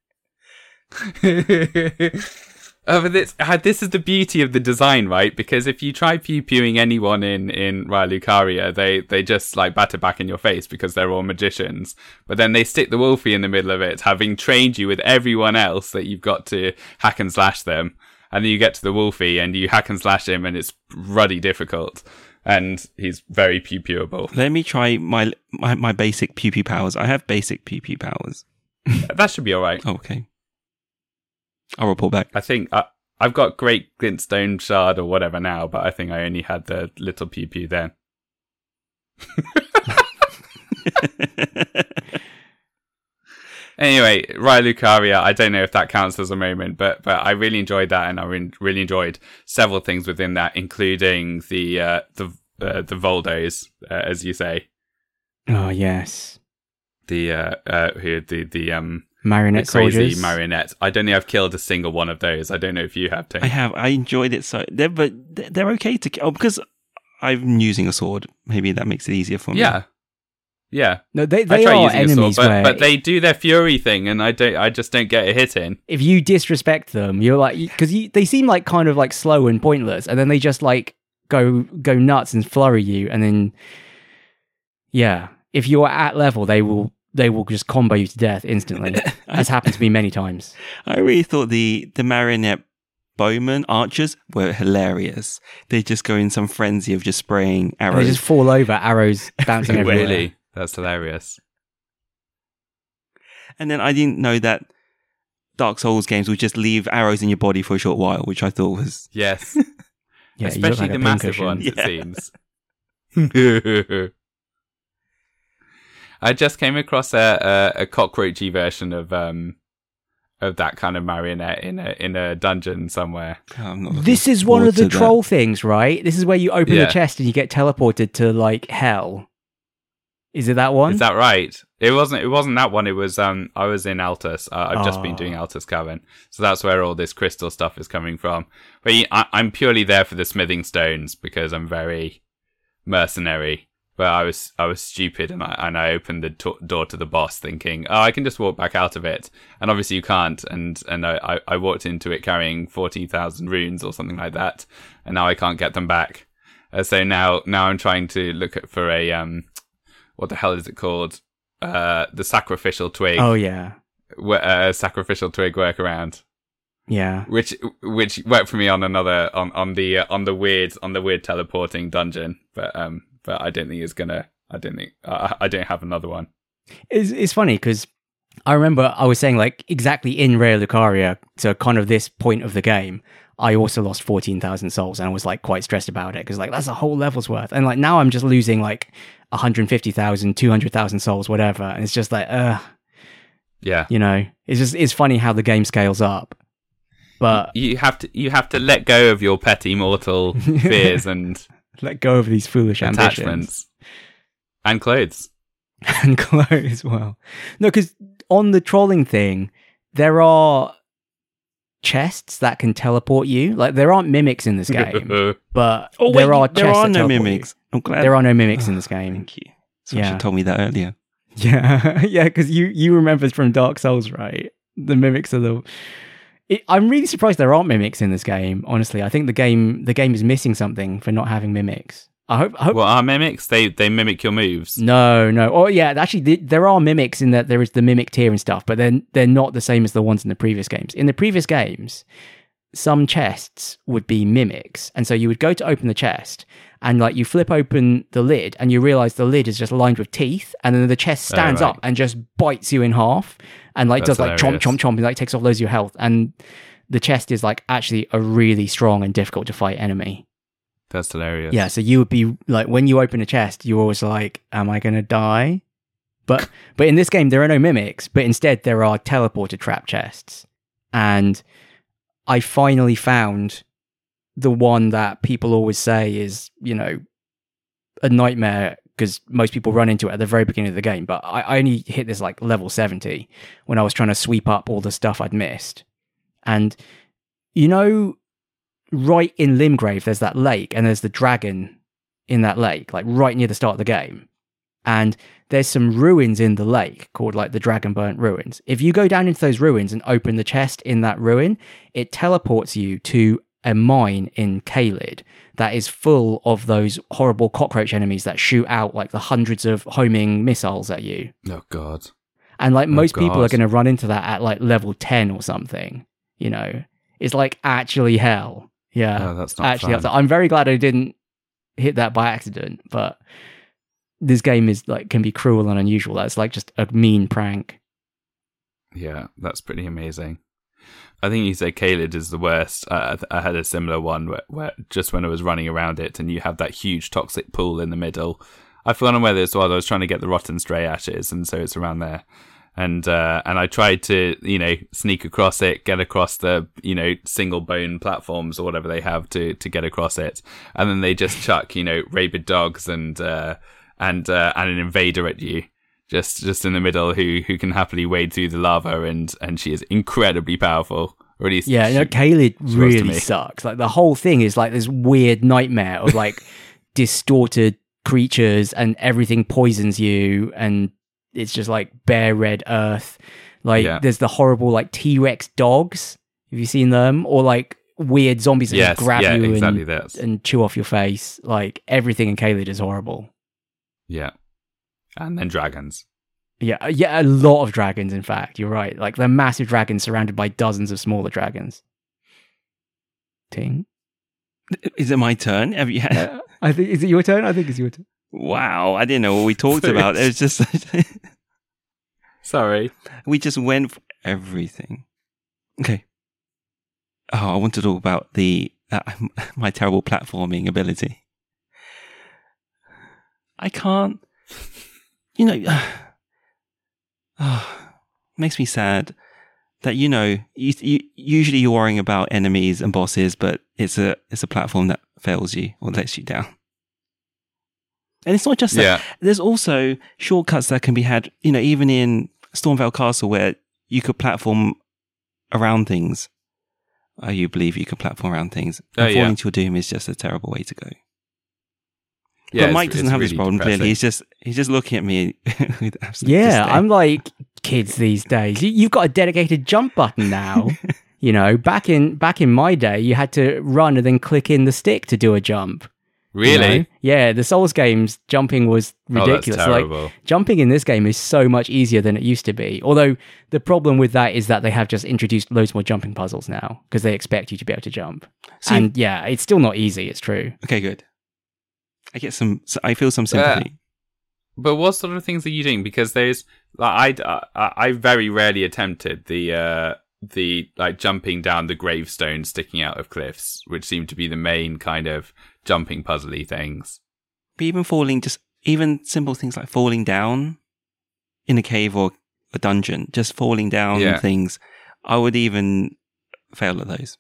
Oh, but this, uh, this is the beauty of the design, right? Because if you try pew pewing anyone in in Raya Lucaria, they they just like batter back in your face because they're all magicians. But then they stick the wolfie in the middle of it, having trained you with everyone else that you've got to hack and slash them. And then you get to the wolfie and you hack and slash him, and it's ruddy difficult. And he's very pew pewable. Let me try my my, my basic pew pew powers. I have basic pew pew powers. [laughs] that should be all right. Oh, okay. I'll report back. I think I, I've got Great Glintstone Shard or whatever now, but I think I only had the little pew then. [laughs] Anyway, Raya Lucaria, I don't know if that counts as a moment, but but I really enjoyed that, and I re- really enjoyed several things within that, including the uh, the uh, the Voldos, uh, as you say, Oh yes, the uh, uh, who the the um the marionette crazy soldiers. marionettes. I don't think I've killed a single one of those. I don't know if you have. Tony. I have. I enjoyed it so. They're, but they're they're okay to kill. Oh, because I'm using a sword. Maybe that makes it easier for me. Yeah. Yeah, No, they I they try are using a sword, enemies but, but they do their fury thing, and I don't. I just don't get a hit in. if you disrespect them, you're like because they seem like kind of like slow and pointless, and then they just like go go nuts and flurry you, and then yeah, if you're at level, they will they will just combo you to death instantly. [laughs] That's happened to me many times. I really thought the the marionette bowmen archers were hilarious. They just go in some frenzy of just spraying And they just fall over, arrows bouncing [laughs] everywhere. Really, that's hilarious. And then I didn't know that Dark Souls games would just leave arrows in your body for a short while, which I thought was Yes, [laughs] Yeah, especially like the massive pincushion. ones. Yeah. It seems. I just came across a, a, a cockroachy version of um of that kind of marionette in a in a dungeon somewhere. oh, I'm not This is one of the to that. troll things, right? This is where you open Yeah. the chest and you get teleported to like hell. Is it that one? Is that right? It wasn't. It wasn't that one. It was. Um, I was in Altus. Uh, I've just been Oh. doing Altus Cavern, so that's where all this crystal stuff is coming from. But I, I'm purely there for the smithing stones because I'm very mercenary. But I was I was stupid and I and I opened the to- door to the boss thinking, oh, I can just walk back out of it, and obviously you can't. And and I I, walked into it carrying forty thousand runes or something like that, and now I can't get them back. Uh, so now now I'm trying to look at for a um, what the hell is it called? Uh, the sacrificial twig, oh yeah, uh, sacrificial twig workaround, yeah. which which worked for me on another on on the uh, on the weird on the weird teleporting dungeon, but um, but I don't think it's gonna. I don't think I, I don't have another one. It's, it's funny because I remember I was saying like exactly in Raya Lucaria, so kind of this point of the game, I also lost 14,000 souls and I was like quite stressed about it because like that's a whole level's worth. And like now I'm just losing like 150,000, 200,000 souls, whatever. And it's just like, uh, Yeah, you know, it's just, it's funny how the game scales up. But you have to you have to let go of your petty mortal [laughs] fears and let go of these foolish ambitions. attachments and clothes. [laughs] and clothes. Well, no, because on the trolling thing, there are chests that can teleport you. Like there aren't mimics in this [laughs] game, but Oh, there are there chests are that no teleport you. mimics. I'm glad. There are no mimics in ah, this game. Thank you. Someone Yeah. should told me that earlier. [laughs] Yeah, yeah, because you you remember from Dark Souls, right? The mimics are the. It, I'm really surprised there aren't mimics in this game. Honestly, I think the game the game is missing something for not having mimics. I hope. I hope Well, are mimics? They they mimic your moves. No, no. Oh, yeah. Actually, th- there are mimics in that there is the mimic tier and stuff, but then they're not the same as the ones in the previous games. In the previous games, some chests would be mimics, and so you would go to open the chest, and like you flip open the lid, and you realize the lid is just lined with teeth, and then the chest Oh, stands right. up and just bites you in half, and like That's does like chomp, hilarious. chomp, chomp, and like takes off loads of your health, and the chest is like actually a really strong and difficult to fight enemy. That's hilarious. Yeah, so you would be like when you open a chest, you're always like, "Am I going to die?" But but in this game, there are no mimics, but instead there are teleported trap chests, and I finally found the one that people always say is you know a nightmare because most people run into it at the very beginning of the game. But I, I only hit this like level seventy when I was trying to sweep up all the stuff I'd missed, and you know right in Limgrave, there's that lake, and there's the dragon in that lake, like right near the start of the game. And there's some ruins in the lake called like the Dragon Burnt Ruins. If you go down into those ruins and open the chest in that ruin, it teleports you to a mine in Caelid that is full of those horrible cockroach enemies that shoot out like the hundreds of homing missiles at you. Oh God. And like Oh, most people are going to run into that at like level 10 or something, you know. It's like actually hell. Yeah Oh, that's not actually fun. I'm very glad I didn't hit that by accident, but this game is like can be cruel and unusual. That's like just a mean prank. Yeah, that's pretty amazing. I think you said Caelid is the worst. Uh, I had a similar one where, where just when I was running around it, and you have that huge toxic pool in the middle. I've forgotten where this was. I was trying to get the rotten stray ashes, and so it's around there. And uh, and I tried to you know sneak across it, get across the you know single bone platforms or whatever they have to to get across it, and then they just [laughs] chuck you know rabid dogs and uh, and uh, and an invader at you just just in the middle who who can happily wade through the lava and and she is incredibly powerful or at least Yeah, she- Caelid was really sucks. Like the whole thing is like this weird nightmare of like [laughs] distorted creatures and everything poisons you and it's just like bare red earth. Like Yeah. there's the horrible like T Rex dogs. Have you seen them? Or like weird zombies that yes, just grab yeah, you exactly and, and chew off your face. Like everything in Caelid is horrible. Yeah, and then dragons. Yeah, uh, yeah, a lot of dragons. In fact, you're right. Like they're massive dragons surrounded by dozens of smaller dragons. Ting. Is it my turn? Have you had, Uh, I think is it your turn? I think it's your turn. Wow, I didn't know what we talked [laughs] about. It was just [laughs] Sorry. we just went for everything. Okay. Oh, I want to talk about the uh, [laughs] my terrible platforming ability. I can't. You know, oh, [sighs] makes me sad that you know you, you usually you're worrying about enemies and bosses, but it's a it's a platform that fails you or lets you down. And it's not just that Yeah, there's also shortcuts that can be had, you know, even in Stormveil Castle where you could platform around things. Oh, you believe you can platform around things. Oh, And yeah. falling to your doom is just a terrible way to go. Yeah. but Mike doesn't have this really problem. Clearly, he's just he's just looking at me [laughs] with absolute Yeah, disdain. I'm like kids these days. You, you've got a dedicated jump button now. [laughs] you know, back in back in my day, you had to run and then click in the stick to do a jump. you really. know? Yeah, the Souls games jumping was oh, ridiculous. Oh, like jumping in this game is so much easier than it used to be. Although the problem with that is that they have just introduced loads more jumping puzzles now because they expect you to be able to jump. And yeah, it's still not easy. It's true. okay, good. I get some. I feel some sympathy. But what sort of things are you doing? Because there's like I I, I very rarely attempted the uh the like jumping down the gravestones sticking out of cliffs, which seem to be the main kind of jumping puzzly things. But even falling, just even simple things like falling down in a cave or a dungeon, just falling down Yeah. things, I would even fail at those.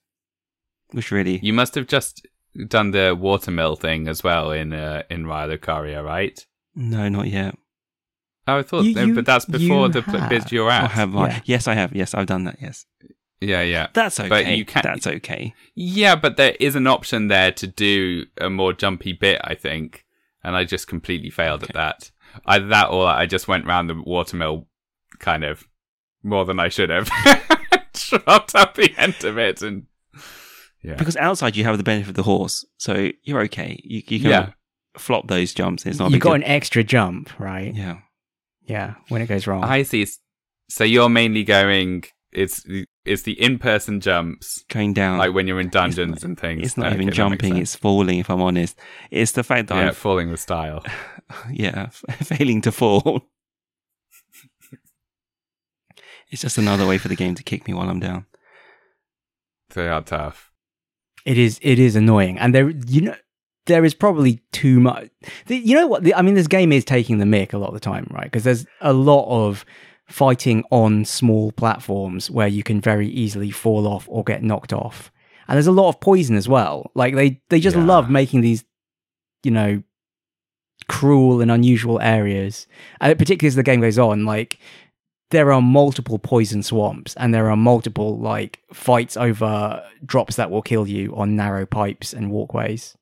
Which really, You must have just done the watermill thing as well in uh, in Raya Lucaria, right? no, not yet. Oh, I thought, You- no, you- but that's before the have. bit you're I at. have. Yeah. Yes, I have. Yes, I've done that. Yes, Yeah, yeah. that's okay. But you can't- That's okay. Yeah, but there is an option there to do a more jumpy bit, I think. And I just completely failed at that. Either that or I just went round the watermill kind of more than I should have. [laughs] Dropped up the end of it and yeah. Because outside you have the benefit of the horse, so you're okay. You, you can Yeah. flop those jumps. It's not. You've got deal. an extra jump, right? Yeah. Yeah, when it goes wrong. I see. So you're mainly going it's it's the in-person jumps Going down. like when you're in dungeons not- and things. it's not Okay, even jumping. It's falling. If I'm honest, it's the fact that yeah, I'm falling with style. [laughs] yeah, [laughs] failing to fall. it's just another way for the game to kick me while I'm down. They are tough. It is it is annoying, and there you know there is probably too much. The, you know what? The, I mean, this game is taking the mick a lot of the time, right? Because there's a lot of fighting on small platforms where you can very easily fall off or get knocked off, and there's a lot of poison as well. Like they they just Yeah. love making these, you know, cruel and unusual areas, and particularly as the game goes on, like there are multiple poison swamps and there are multiple like fights over drops that will kill you on narrow pipes and walkways.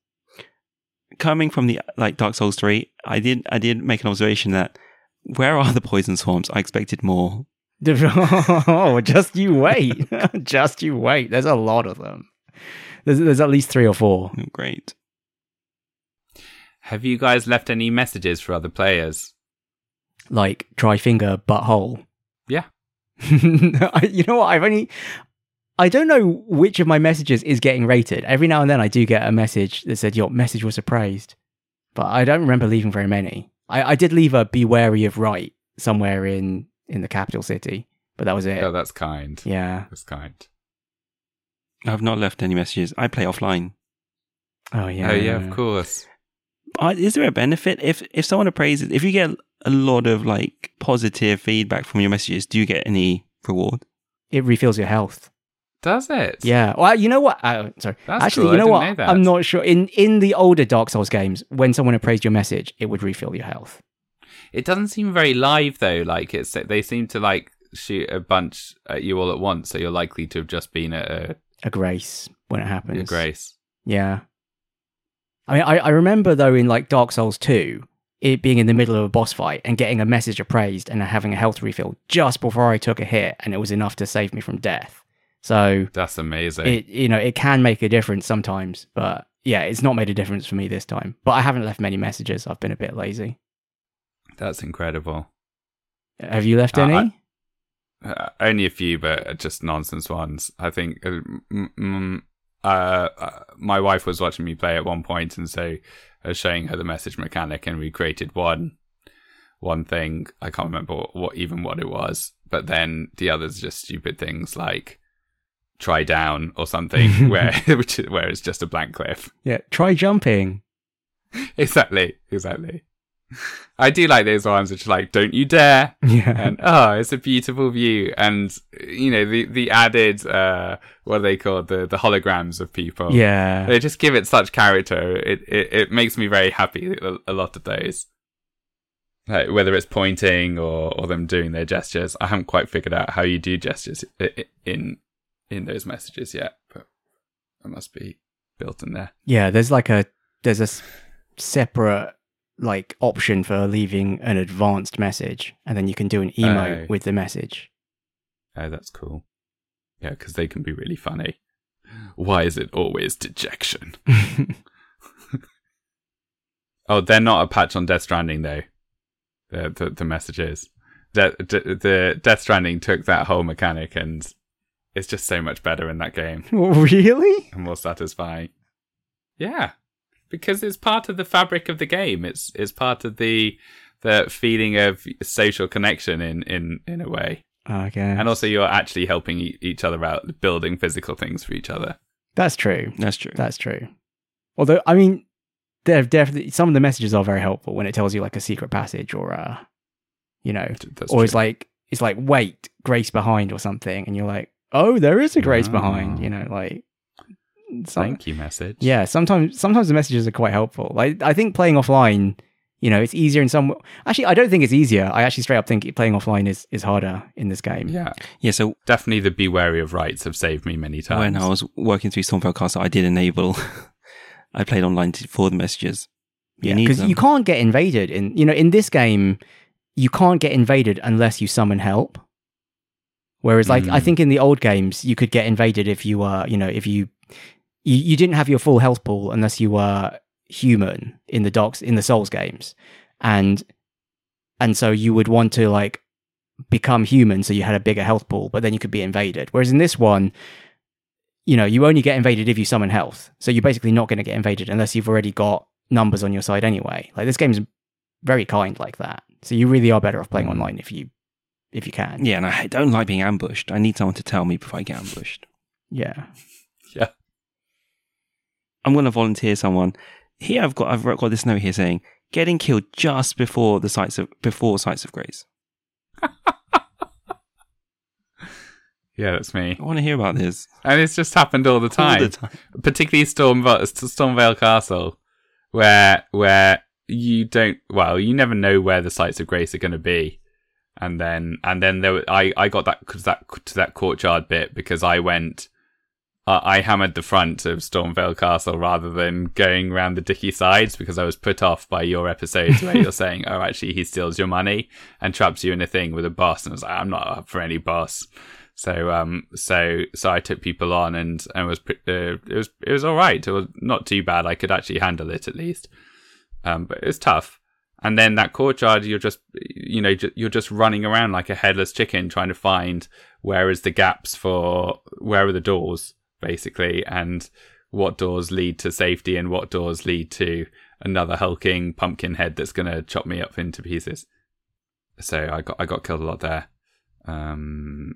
Coming from the like Dark Souls three, I did I did make an observation that where are the poison swamps? I expected more. [laughs] oh, just you wait. [laughs] just you wait. There's a lot of them. There's, there's at least three or four. Oh, Great. Have you guys left any messages for other players? Like dry finger butthole. Yeah. [laughs] I, you know what? I've only. I don't know which of my messages is getting rated. Every now and then I do get a message that said your message was appraised, but I don't remember leaving very many. I, I did leave a "Be wary of right" somewhere in in the capital city, but that was it. Oh, that's kind. yeah. That's kind. I've not left any messages. I play offline. Oh yeah. Oh yeah, of course. Uh, Is there a benefit if if someone appraises? If you get a lot of like positive feedback from your messages, do you get any reward? It refills your health. Does it? Yeah. Well, you know what? Uh, sorry. That's Actually, cool. you I know didn't what? know that. I'm not sure. In in the older Dark Souls games, when someone appraised your message, it would refill your health. It doesn't seem very live though. Like it's they seem to like shoot a bunch at you all at once, so you're likely to have just been at a, A grace when it happens. a grace. Yeah. I mean, I, I remember though in like Dark Souls 2, it being in the middle of a boss fight and getting a message appraised and having a health refill just before I took a hit, and it was enough to save me from death. So That's amazing. it you know it can make a difference sometimes, but yeah, it's not made a difference for me this time. But I haven't left many messages. I've been a bit lazy. That's incredible. Have you left Uh, any? I- Uh, only a few, but just nonsense ones. I think uh, m- m- uh, uh, my wife was watching me play at one point, and so I was showing her the message mechanic, and we created one one thing. I can't remember what, what even what it was, but then the others just stupid things like try down or something, [laughs] where [laughs] which where it's just a blank cliff. yeah, try jumping. [laughs] exactly, exactly. I do like those ones which are like, "Don't you dare!" Yeah. and oh, it's a beautiful view, and you know the the added uh, what are they called the the holograms of people. yeah. they just give it such character. It it, it makes me very happy. A, lot of those, like whether it's pointing or or them doing their gestures. I haven't quite figured out how you do gestures in in those messages yet, but it must be built in there. Yeah, there's like a there's a separate like option for leaving an advanced message, and then you can do an emote Oh. with the message. Oh, that's cool. Yeah, because they can be really funny. Why is it always dejection? [laughs] Oh, they're not a patch on Death Stranding though. The the, the messages. De- de- the Death Stranding took that whole mechanic and it's just so much better in that game [laughs] really? and more satisfying. Yeah, because it's part of the fabric of the game. It's it's part of the the feeling of social connection in in in a way, Okay, and also you're actually helping e- each other out, building physical things for each other. that's true. That's true. That's true. Although, I mean, there definitely some of the messages are very helpful when it tells you like a secret passage or uh, you know, That's or it's like it's like wait, grace behind or something, and you're like, oh, there is a grace Ah. behind. You know, like. Some, thank you message. Yeah, sometimes sometimes the messages are quite helpful. Like I think playing offline, you know, it's easier in some. Actually, I don't think it's easier. I actually straight up think playing offline is is harder in this game. yeah. Yeah, so Definitely the be wary of rights have saved me many times. when I was working through Stormveil Castle, I did enable. [laughs] I played online to, for the messages. You yeah, because you can't get invaded in. You know, in this game, you can't get invaded unless you summon help. Whereas, like, I Mm. think in the old games, you could get invaded if you were, you know, if you you, you didn't have your full health pool unless you were human in the docs in the Souls games, and and so you would want to like become human so you had a bigger health pool, but then you could be invaded. Whereas in this one, you know, you only get invaded if you summon health, so you're basically not going to get invaded unless you've already got numbers on your side anyway. Like this game's very kind like that, so you really are better off playing Mm. online if you if you can. Yeah, and I don't like being ambushed. I need someone to tell me before I get ambushed. Yeah. I'm going to volunteer someone. Here, I've got I've got this note here saying getting killed just before the sites of before sites of grace. [laughs] Yeah, that's me. I want to hear about this And it's just happened all the time. all the time. Particularly Stormveil, Stormveil Castle, where where you don't well, you never know where the sites of grace are going to be. And then and then there I I got that that to that courtyard bit because I went uh, I hammered the front of Stormveil Castle rather than going around the dicky sides because I was put off by your episodes where you're [laughs] saying, "Oh, actually, he steals your money and traps you in a thing with a boss," and I was like, "I'm not up for any boss." So um so so I took people on and and was uh, it was it was all right. It was not too bad. I could actually handle it at least. Um, but it was tough. And then that courtyard, you're just you know you're just running around like a headless chicken trying to find where is the gaps for where are the doors basically and what doors lead to safety and what doors lead to another hulking pumpkin head that's going to chop me up into pieces. So I got I got killed a lot there. Um,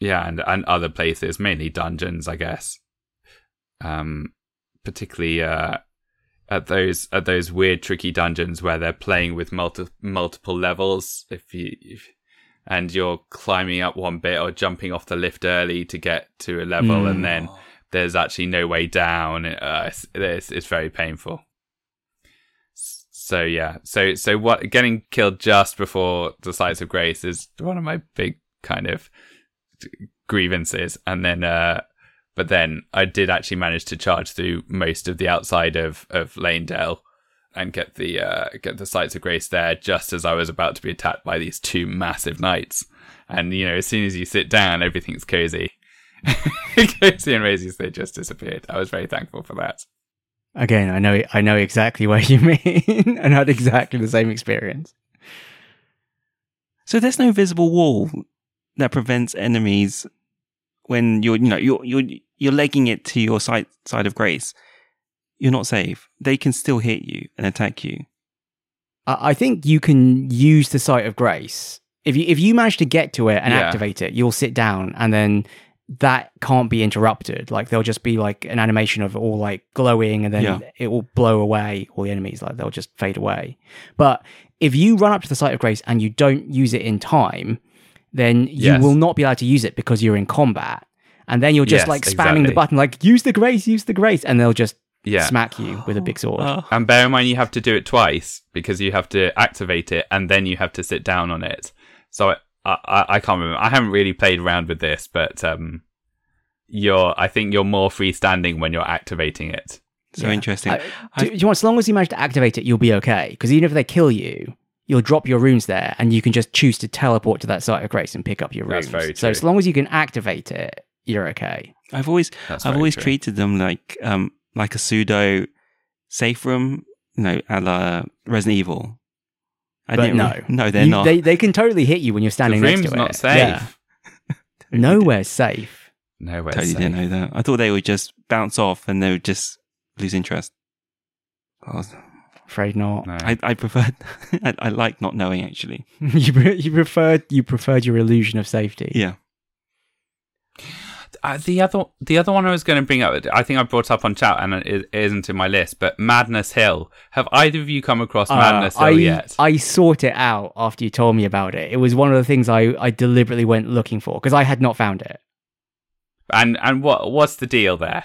yeah, and and other places, mainly dungeons, I guess. Um, particularly uh, at those at those weird, tricky dungeons where they're playing with multi- multiple levels. If you if, and you're climbing up one bit or jumping off the lift early to get to a level, Mm. and then there's actually no way down. Uh, it's, it's it's very painful. So yeah, so so what getting killed just before the sites of grace is one of my big kind of grievances, and then uh, but then I did actually manage to charge through most of the outside of of Leyndell and get the uh, get the sites of grace there just as I was about to be attacked by these two massive knights. And you know, as soon as you sit down, everything's cozy. [laughs] cozy and raisies, they just disappeared. I was very thankful for that. Again, I know I know exactly [laughs] what you mean, and had exactly the same experience. So there's no visible wall that prevents enemies when you're you know you're you're you're legging it to your side side of grace. You're not safe. They can still hit you and attack you. I I think you can use the site of grace if you if you manage to get to it and Yeah. activate it. You'll sit down, and then that can't be interrupted. Like there'll just be like an animation of it all like glowing, and then Yeah. it will blow away all the enemies. Like they'll just fade away. But if you run up to the site of grace and you don't use it in time, then you Yes. will not be allowed to use it because you're in combat. And then you're just Yes, like spamming exactly. the button, like use the grace, use the grace, and they'll just Yeah. smack you with a big sword. Oh, And bear in mind, you have to do it twice because you have to activate it and then you have to sit down on it. So I, I, I can't remember. I haven't really played around with this, but um, you're. I think you're more freestanding when you're activating it. so Yeah. interesting. I- do, do you want, as long as you manage to activate it, you'll be okay. Because even if they kill you, you'll drop your runes there, and you can just choose to teleport to that site of grace and pick up your runes. That's very So true. as long as you can activate it, you're okay. I've always That's I've always true. treated them like um like a pseudo safe room, you know, a la Resident Evil. I But no. re- no, they're You- not. They, they can totally hit you when you're The standing next room's to it. not safe. Yeah. [laughs] Nowhere's safe. Nowhere totally safe. didn't know that. I thought they would just bounce off and they would just lose interest. I, was- Afraid not. No. I, I preferred. [laughs] I, I like not knowing actually. [laughs] you pre- you preferred you preferred your illusion of safety. Yeah. Uh, the other, the other one I was going to bring up, I think I brought up on chat, and it isn't in my list. But Madness Hill. Have either of you come across Uh, Madness Hill I, yet? I sought it out after you told me about it. It was one of the things I, I deliberately went looking for because I had not found it. And and what what's the deal there?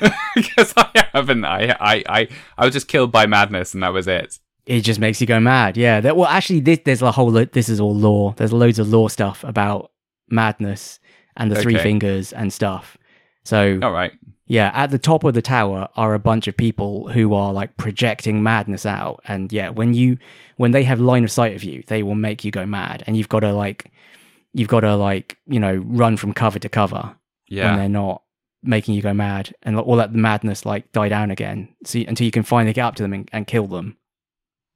[laughs] Because I haven't. I, I I I was just killed by madness, and that was it. It just makes you go mad. Yeah. That, well, actually, this, there's a whole. lo- This is all lore. There's loads of lore stuff about madness and the three fingers and stuff. So All right. yeah, at the top of the tower are a bunch of people who are like projecting madness out, and yeah, when you when they have line of sight of you, they will make you go mad, and you've got to like you've got to like you know run from cover to cover yeah. when they're not making you go mad, and all that madness like die down again, so you, until you can finally get up to them and, and kill them.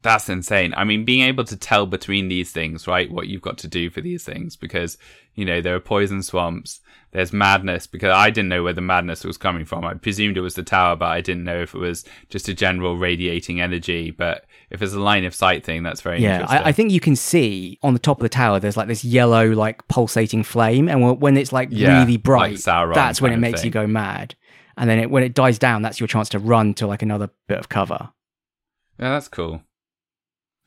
That's insane. I mean, being able to tell between these things, right? What you've got to do for these things, because you know there are poison swamps. There's madness because I didn't know where the madness was coming from. I presumed it was the tower, but I didn't know if it was just a general radiating energy. But if it's a line of sight thing, that's very Yeah, interesting. I, I think you can see on the top of the tower. There's like this yellow, like pulsating flame, and when- it's like Yeah, really bright, Sauron that's when it makes you go mad. And then it, when it dies down, that's your chance to run to like another bit of cover. Yeah, that's cool.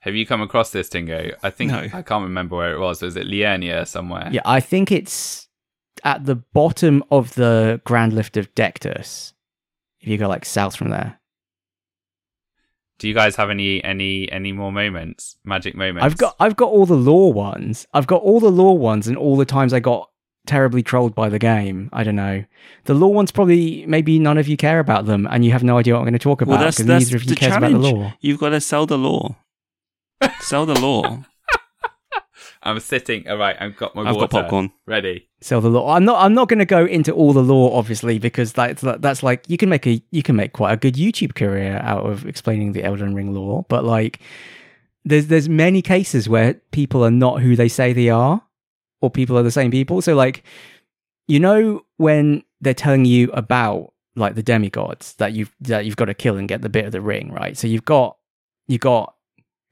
Have you come across this, Tingo? I think No. I can't remember where it was. Was it Liurnia somewhere? Yeah, I think it's at the bottom of the Grand Lift of Dectus. If you go like south from there, Do you guys have any any any more moments, magic moments? I've got I've got all the lore ones. I've got all the lore ones, and all the times I got terribly trolled by the game. I don't know. The lore ones probably maybe none of you care about them, and you have no idea what I'm going to talk about Well, that's because that's neither of you cares challenge. about the lore. You've got to sell the lore. Sell the lore. [laughs] I'm sitting. All right, I've got my I've water got popcorn. ready. Sell the lore. I'm not. I'm not going to go into all the lore, obviously, because that's that's like you can make a you can make quite a good YouTube career out of explaining the Elden Ring lore. But like, there's there's many cases where people are not who they say they are, or people are the same people. So like, you know, when they're telling you about like the demigods that you've that you've got to kill and get the bit of the ring, right? So you've got you've got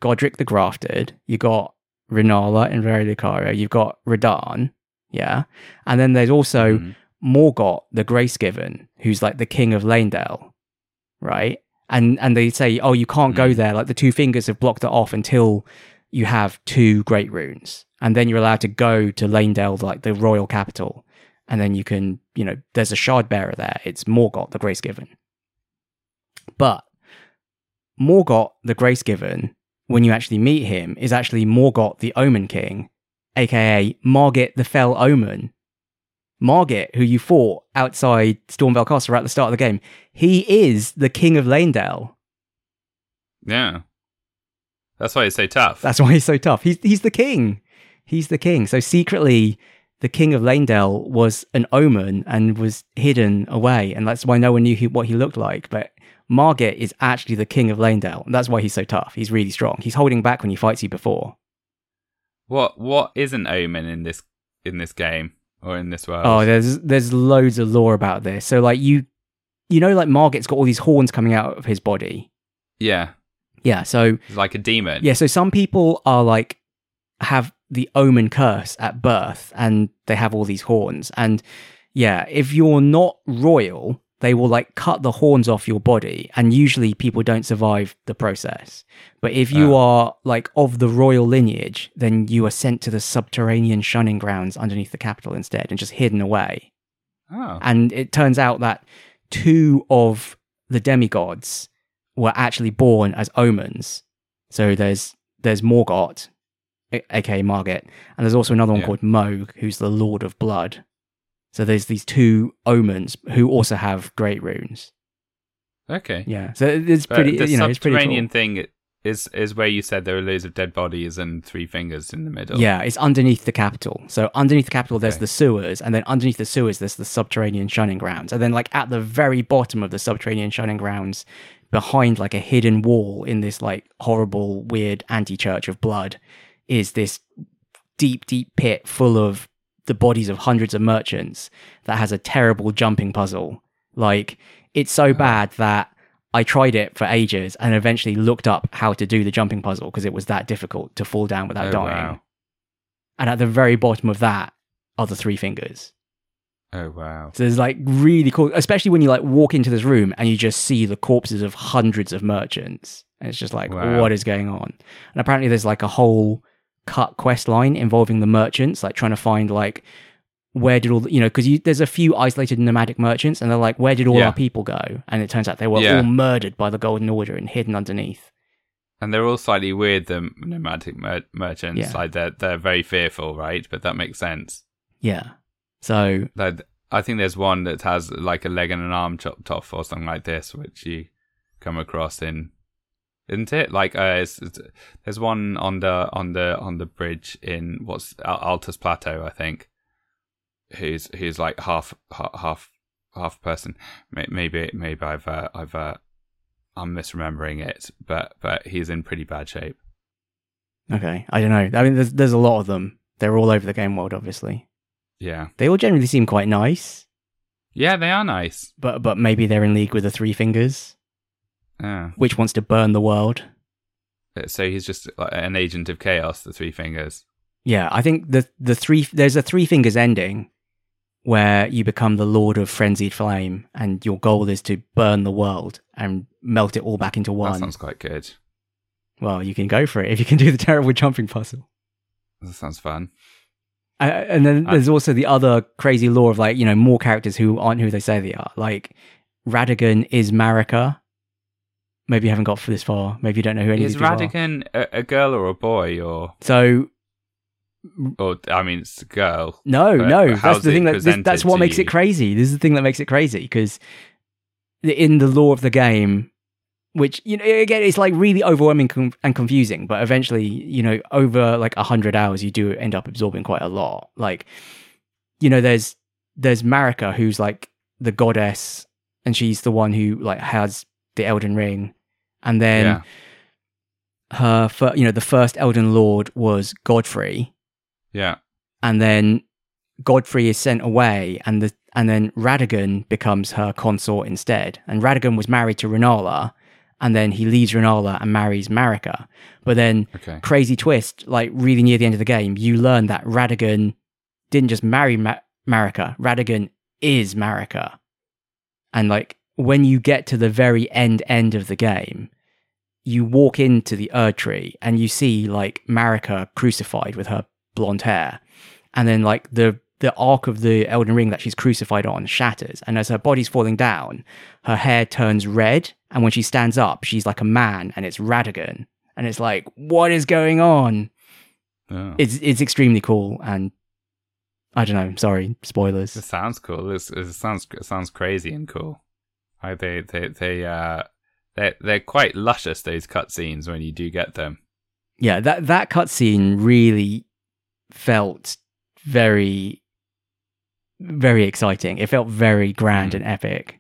Godrick the Grafted, you got Renala and Very you've got Radahn, yeah, and then there's also. Morgott the Grace Given, who's like the king of Leyndell, right? And and they say, oh, you can't go Mm. there. Like the two fingers have blocked it off until you have two great runes, and then you're allowed to go to Leyndell, like the royal capital, and then you can, you know, there's a shard bearer there. It's Morgott the Grace Given, but Morgoth the Grace Given, when you actually meet him, is actually Morgott the Omen King, aka Margit the Fell Omen, Margit, who you fought outside Stormveil Castle at the start of the game, he is the king of Leyndell. Yeah. That's why he's so tough. That's why he's so tough. He's he's the king. He's the king. So secretly, the king of Leyndell was an omen and was hidden away, and that's why no one knew he, what he looked like. But Margit is actually the king of Leyndell, and that's why he's so tough. He's really strong. He's holding back when he fights you before. What what is an omen in this in this game or in this world? Oh, there's there's loads of lore about this. So like you, you know, like Margit's got all these horns coming out of his body. yeah, Yeah. So it's like a demon. Yeah, so some people are like have the omen curse at birth and they have all these horns. And yeah, if you're not royal, they will like cut the horns off your body. And usually people don't survive the process. But if you Oh. are like of the royal lineage, then you are sent to the subterranean shunning grounds underneath the capital instead and just hidden away. Oh, And it turns out that two of the demigods were actually born as omens. So there's there's Morgott, a- aka Margit, and there's also another one Yeah. called Mohg, who's the Lord of Blood. So there's these two omens who also have great runes. okay. Yeah, so it's But pretty. the you know, it's pretty subterranean cool. thing is is where you said there are loads of dead bodies and three fingers in the middle. Yeah, it's underneath the capital. So underneath the capital, there's Okay. the sewers, and then underneath the sewers, there's the subterranean shunning grounds, and then like at the very bottom of the subterranean shunning grounds, behind like a hidden wall in this like horrible, weird anti-church of blood, is this deep, deep pit full of the bodies of hundreds of merchants that has a terrible jumping puzzle. Like it's so uh-huh. bad that I tried it for ages and eventually looked up how to do the jumping puzzle because it was that difficult to fall down without Oh, dying. wow. And at the very bottom of that are the three fingers. Oh wow. So there's like really cool, especially when you like walk into this room and you just see the corpses of hundreds of merchants. And it's just like, Wow. what is going on? And apparently there's like a whole cut quest line involving the merchants, like trying to find like where did all the, you know, because there's a few isolated nomadic merchants and they're like, where did all Yeah. our people go? And it turns out they were Yeah. all murdered by the Golden Order and hidden underneath. And they're all slightly weird, the nomadic mer- merchants. Yeah. Like they're they're very fearful, right? But that makes sense. Yeah. So Like I think there's one that has like a leg and an arm chopped off or something like this, which you come across in, isn't it? Like uh, it's, it's, there's one on the on the on the bridge in what's Al- Altus Plateau, I think, who's who's like half half half, half person. Maybe maybe I've uh, I've uh, I'm misremembering it, but but he's in pretty bad shape. okay, I don't know. I mean, there's there's a lot of them. They're all over the game world, obviously. Yeah, They all generally seem quite nice, yeah, they are nice. but but maybe they're in league with the Three Fingers, Yeah. which wants to burn the world. So he's just like an agent of chaos. The three fingers. Yeah, I think the the three there's a Three Fingers ending where you become the Lord of Frenzied Flame, and your goal is to burn the world and melt it all back into one. That sounds quite good. Well, you can go for it if you can do the terrible jumping puzzle. That sounds fun. Uh, and then there's also the other crazy lore of like, you know, more characters who aren't who they say they are. Like Radagon is Marika. Maybe you haven't got this far. Maybe you don't know who any Is of these people are. Radagon a, a girl or a boy or So or I mean it's a girl. no, no, that's the thing that this, that's what makes you? it crazy. This is the thing that makes it crazy because in the lore of the game, which you know again it's like really overwhelming com- and confusing, but eventually you know over like a hundred hours you do end up absorbing quite a lot. Like you know there's there's Marika who's like the goddess and she's the one who like has the Elden Ring, and then yeah. her fir- you know the first Elden Lord was Godfrey Yeah. and then Godfrey is sent away, and the and then Radagon becomes her consort instead. And Radagon was married to Renala, and then he leaves Renala and marries Marika. But then, Okay. crazy twist, like really near the end of the game, you learn that Radagon didn't just marry Ma- Marika. Radagon is Marika, and like when you get to the very end end of the game. You walk into the Erdtree and you see like Marika crucified with her blonde hair and then like the the arc of the Elden Ring that she's crucified on shatters, and as her body's falling down, her hair turns red, and when she stands up, she's like a man, and it's Radagon, and it's like, what is going on? Oh. It's it's extremely cool, and I don't know. Sorry, spoilers. It sounds cool. It's, it sounds it sounds crazy and cool. Like they they they uh they they're quite luscious those cutscenes when you do get them. Yeah, that that cutscene really felt very, very exciting. It felt very grand Mm. and epic,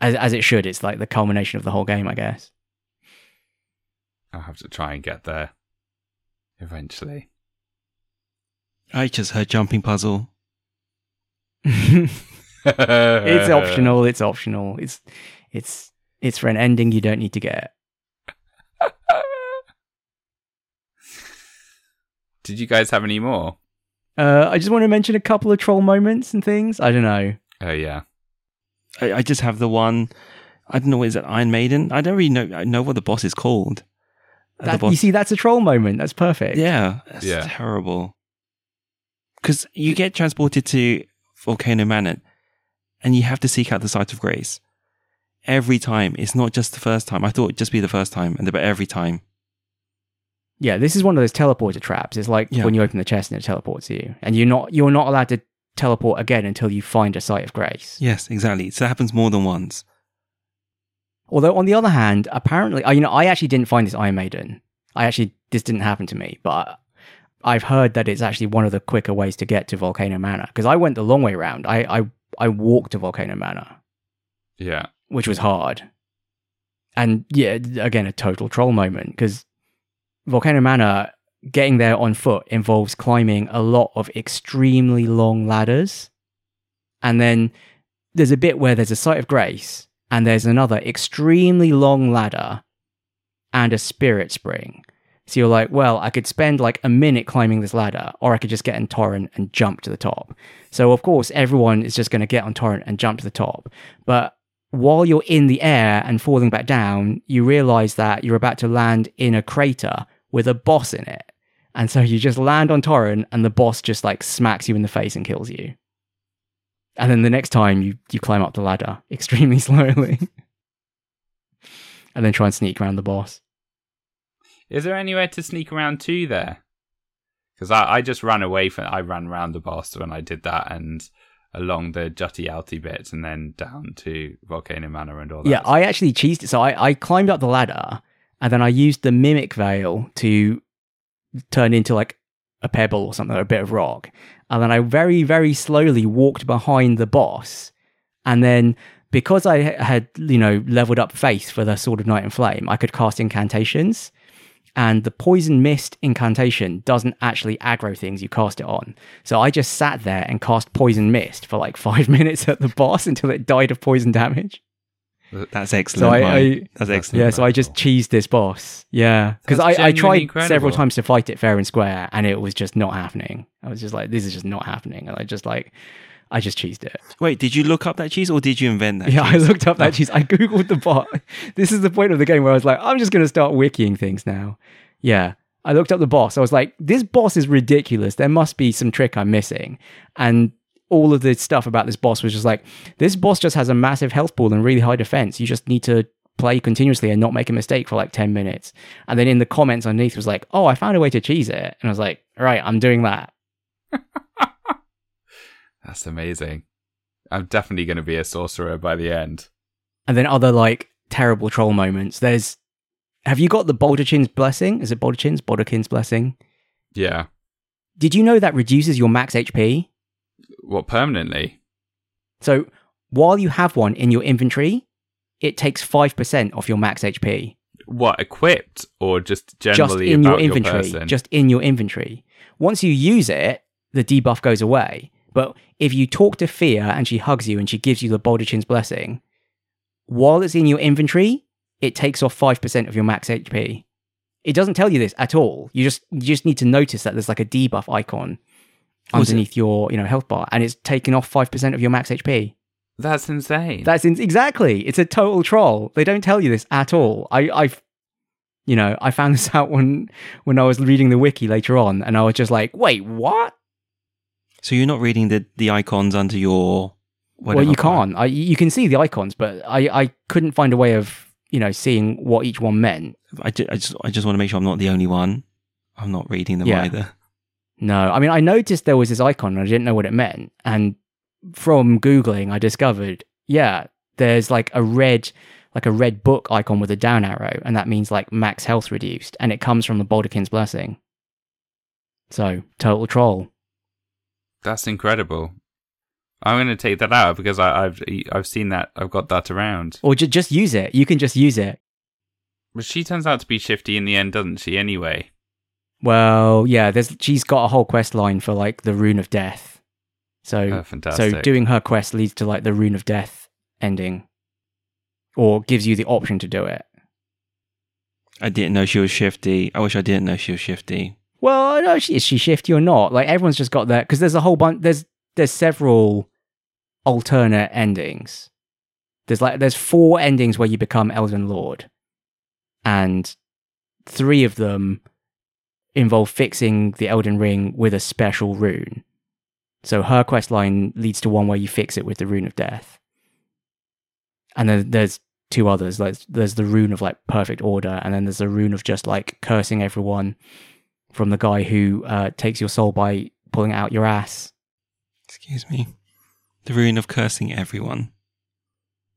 as as it should. It's like the culmination of the whole game, I guess. I'll have to try and get there eventually. I just heard jumping puzzle. [laughs] it's it's [laughs] optional. It's optional. It's it's it's for an ending you don't need to get. [laughs] Did you guys have any more? Uh, I just want to mention a couple of troll moments and things. I don't know. Oh yeah. I, I just have the one. I don't know. Is it Iron Maiden? I don't really know. I know what the boss is called. Uh, That, boss- you see, that's a troll moment. That's perfect. Yeah, that's Yeah. terrible. Because you get transported to Volcano Manor, and you have to seek out the site of grace every time. It's not just the first time. I thought it'd just be the first time, and but every time. Yeah, this is one of those teleporter traps. It's like Yeah. when you open the chest and it teleports you, and you're not you're not allowed to teleport again until you find a site of grace. Yes, exactly. So that happens more than once. Although on the other hand, apparently, you know, I actually didn't find this Iron Maiden. I actually this didn't happen to me, but I've heard that it's actually one of the quicker ways to get to Volcano Manor because I went the long way round. I I I walked to Volcano Manor, Yeah. which was hard. And yeah, again, a total troll moment because Volcano Manor getting there on foot involves climbing a lot of extremely long ladders. And then there's a bit where there's a site of grace and there's another extremely long ladder and a spirit spring. So you're like, well, I could spend like a minute climbing this ladder, or I could just get in Torrent and jump to the top. So of course, everyone is just going to get on Torrent and jump to the top. But while you're in the air and falling back down, you realize that you're about to land in a crater with a boss in it. And so you just land on Torrent and the boss just like smacks you in the face and kills you. And then the next time you, you climb up the ladder [laughs] extremely slowly. [laughs] and then try and sneak around the boss. Is there anywhere to sneak around to there? Because I, I just ran away from I ran around the boss when I did that and along the Jutty Alty bits and then down to Volcano Manor and all that. Yeah, I actually cheesed it. So I, I climbed up the ladder and then I used the mimic veil to turn into like a pebble or something, or a bit of rock. And then I very, very slowly walked behind the boss. And then because I had, you know, leveled up faith for the Sword of Night and Flame, I could cast incantations. And the poison mist incantation doesn't actually aggro things you cast it on. So I just sat there and cast poison mist for like [laughs] five minutes at the boss until it died of poison damage. That's excellent. So I, I That's excellent. yeah, so I just cheesed this boss. Yeah, because I, I genuinely tried several times to fight it fair and square, and it was just not happening. I was just like, this is just not happening, and I just like, I just cheesed it. Wait, did you look up that cheese or did you invent that? yeah, I looked up that oh. cheese. I googled the bot. [laughs] this is the point of the game where I was like, I'm just gonna start wikiing things now. Yeah, I looked up the boss. I was like, this boss is ridiculous. There must be some trick I'm missing, and all of the stuff about this boss was just like, this boss just has a massive health pool and really high defense. You just need to play continuously and not make a mistake for like 10 minutes. And then in the comments underneath was like, oh, I found a way to cheese it. And I was like, all right, I'm doing that. [laughs] That's amazing. I'm definitely going to be a sorcerer by the end. And then other like terrible troll moments. There's, have you got the Baldachin's blessing? Is it Baldachin's? Baldachin's blessing? Yeah. Did you know that reduces your max HP? What permanently? So while you have one in your inventory, it takes 5% off your max HP. What equipped or just generally just in your inventory. person? just in your inventory. Once you use it, the debuff goes away. But if you talk to Fia and she hugs you and she gives you the Baldachin's blessing, while it's in your inventory, it takes off 5% of your max HP. It doesn't tell you this at all. You just you just need to notice that there's like a debuff icon underneath your, you know, health bar and it's taking off 5% of your max HP. That's insane. That's in- exactly. It's a total troll. They don't tell you this at all. I, I've, you know, I found this [laughs] out when when I was reading the wiki later on, and I was just like, wait, what? So you're not reading the, the icons under your. well, you can't. I, you can see the icons, but I, I couldn't find a way of, you know, seeing what each one meant. I, ju- I just I just want to make sure I'm not the only one. I'm not reading them Yeah. either. No, I mean, I noticed there was this icon and I didn't know what it meant. And from Googling, I discovered, yeah, there's like a red, like a red book icon with a down arrow. And that means like max health reduced. And it comes from the Baldachin's Blessing. So, total troll. That's incredible. I'm going to take that out because I, I've I've seen that. I've got that around. Or ju- just use it. You can just use it. But she turns out to be shifty in the end, doesn't she? Anyway. Well, yeah, there's she's got a whole quest line for like the Rune of Death. So Oh, fantastic. so doing her quest leads to like the Rune of Death ending. Or gives you the option to do it. I didn't know she was shifty. I wish I didn't know she was shifty. Well, know she, is she shifty or not? Like everyone's just got that because there's a whole bunch. There's there's several alternate endings. There's like there's four endings where you become Elden Lord, and three of them involve fixing the Elden Ring with a special rune. So her quest line leads to one where you fix it with the Rune of Death, and then there's two others. Like there's the rune of like perfect order, and then there's the rune of just like cursing everyone from the guy who uh, takes your soul by pulling out your ass. Excuse me. The ruin of cursing everyone.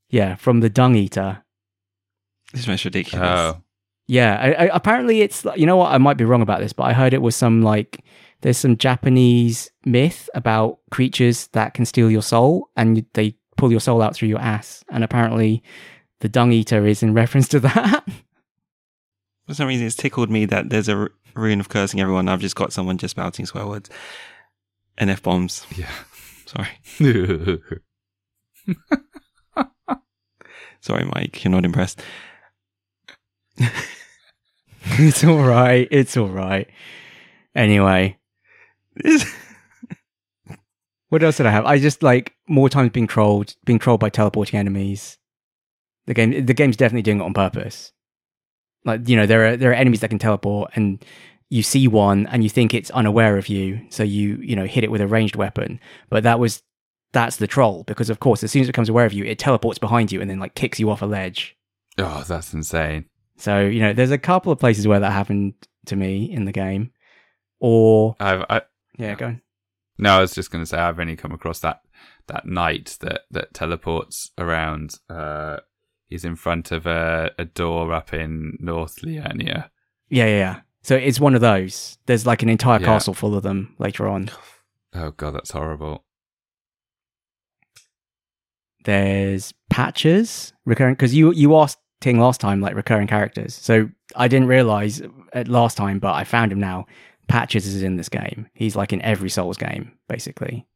Yeah, from the dung eater. This is ridiculous. Oh, Yeah, I, I, apparently it's you know what I might be wrong about this, but I heard it was some like there's some Japanese myth about creatures that can steal your soul and they pull your soul out through your ass, and apparently the dung eater is in reference to [laughs] that. For some reason, it's tickled me that there's a r- rune of cursing everyone. I've just got someone just spouting swear words and f bombs. yeah. Sorry, [laughs] sorry, Mike. You're not impressed. [laughs] it's all right. It's all right. Anyway, [laughs] what else did I have? I just like more times being trolled, being trolled by teleporting enemies. The game, the game's definitely doing it on purpose. Like you know, there are there are enemies that can teleport, and you see one, and you think it's unaware of you, so you you know hit it with a ranged weapon. But that was that's the troll because of course, as soon as it becomes aware of you, it teleports behind you and then like kicks you off a ledge. oh, that's insane. So you know, there's a couple of places where that happened to me in the game, or I've I, yeah, go on. no, I was just going to say I've only come across that that knight that that teleports around. Uh, he's in front of a, a door up in North Liurnia. Yeah, yeah, yeah. So it's one of those. There's like an entire Yeah. castle full of them later on. Oh god, that's horrible. There's patches recurring because you you asked Ting last time like recurring characters. So I didn't realize at last time, but I found him now. Patches is in this game. He's like in every Souls game basically.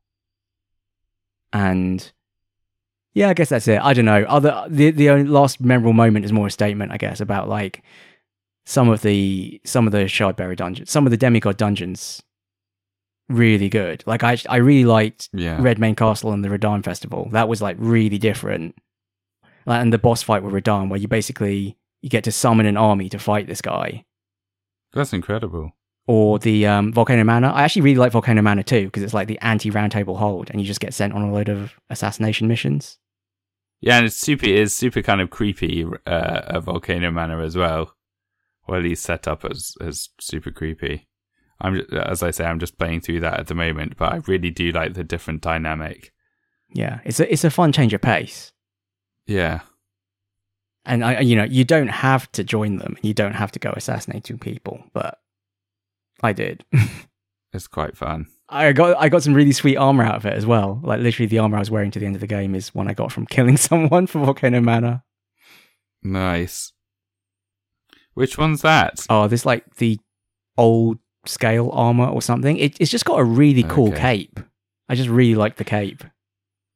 And yeah, I guess that's it. I don't know. Other the the only last memorable moment is more a statement, I guess, about like some of the some of the Shardbearer dungeons, some of the demigod dungeons. Really good. Like I I really liked Yeah. Redmane Castle and the Radahn Festival. That was like really different. Like, and the boss fight with Radahn, where you basically you get to summon an army to fight this guy, That's incredible. or the um, Volcano Manor. I actually really like Volcano Manor too because it's like the anti Roundtable Hold, and you just get sent on a load of assassination missions. Yeah, and it's super. It is super kind of creepy. Uh, a volcano manor as well. Well, he's set up as as super creepy. I'm as I say, I'm just playing through that at the moment, but I really do like the different dynamic. Yeah, it's a it's a fun change of pace, Yeah, and I you know you don't have to join them, and you don't have to go assassinating people, but I did. [laughs] it's quite fun. I got I got some really sweet armor out of it as well. Like literally, the armor I was wearing to the end of the game is one I got from [laughs] killing someone for Volcano Manor. Nice. Which one's that? Oh, this like the old scale armor or something. It, it's just got a really cool Okay. cape. I just really like the cape.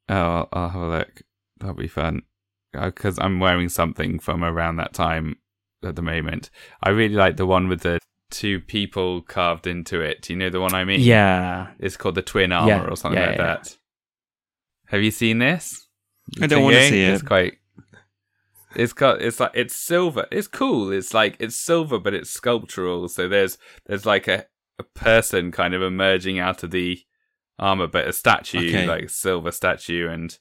Oh, I'll, I'll have a look. That'll be fun. Uh, because I'm wearing something from around that time at the moment. I really like the one with the two people carved into it. You know the one I mean? Yeah, It's called the twin armor Yeah, or something yeah, like yeah. that. Have you seen this? I don't wanna see it. It's quite. It's got. It's like it's silver. It's cool. It's like it's silver, but it's sculptural. So there's there's like a a person kind of emerging out of the armor, but a statue, Okay. like silver statue, and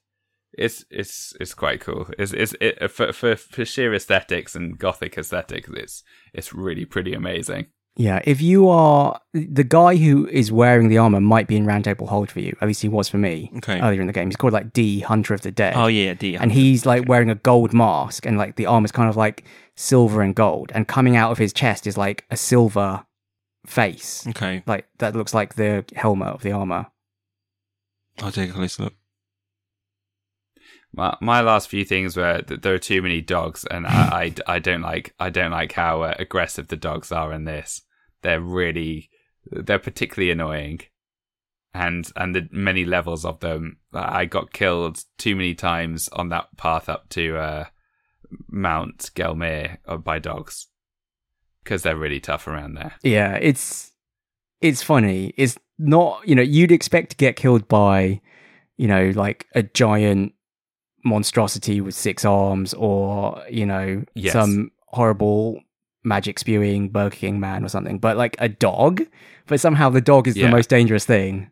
it's it's it's quite cool. It's it's it, for for for sheer aesthetics and gothic aesthetics. It's it's really pretty amazing. Yeah, if you are the guy who is wearing the armor, might be in Round Table Hold for you. At least he was for me Okay. earlier in the game. He's called like D Hunter of the Dead. oh yeah, D. and he's like wearing a gold mask, and like the armor's kind of like silver and gold, and coming out of his chest is like a silver face, okay. like that looks like the helmet of the armor. I'll take a closer look. My, my last few things were that there are too many dogs, and I, I, I don't like I don't like how uh, aggressive the dogs are in this. They're really they're particularly annoying, and and the many levels of them. I got killed too many times on that path up to uh, Mount Gelmir uh, by dogs because they're really tough around there. Yeah, it's it's funny. It's not you know you'd expect to get killed by you know like a giant monstrosity with six arms or you know Yes. some horrible magic spewing Burger King man or something, but like a dog. But somehow the dog is Yeah. the most dangerous thing.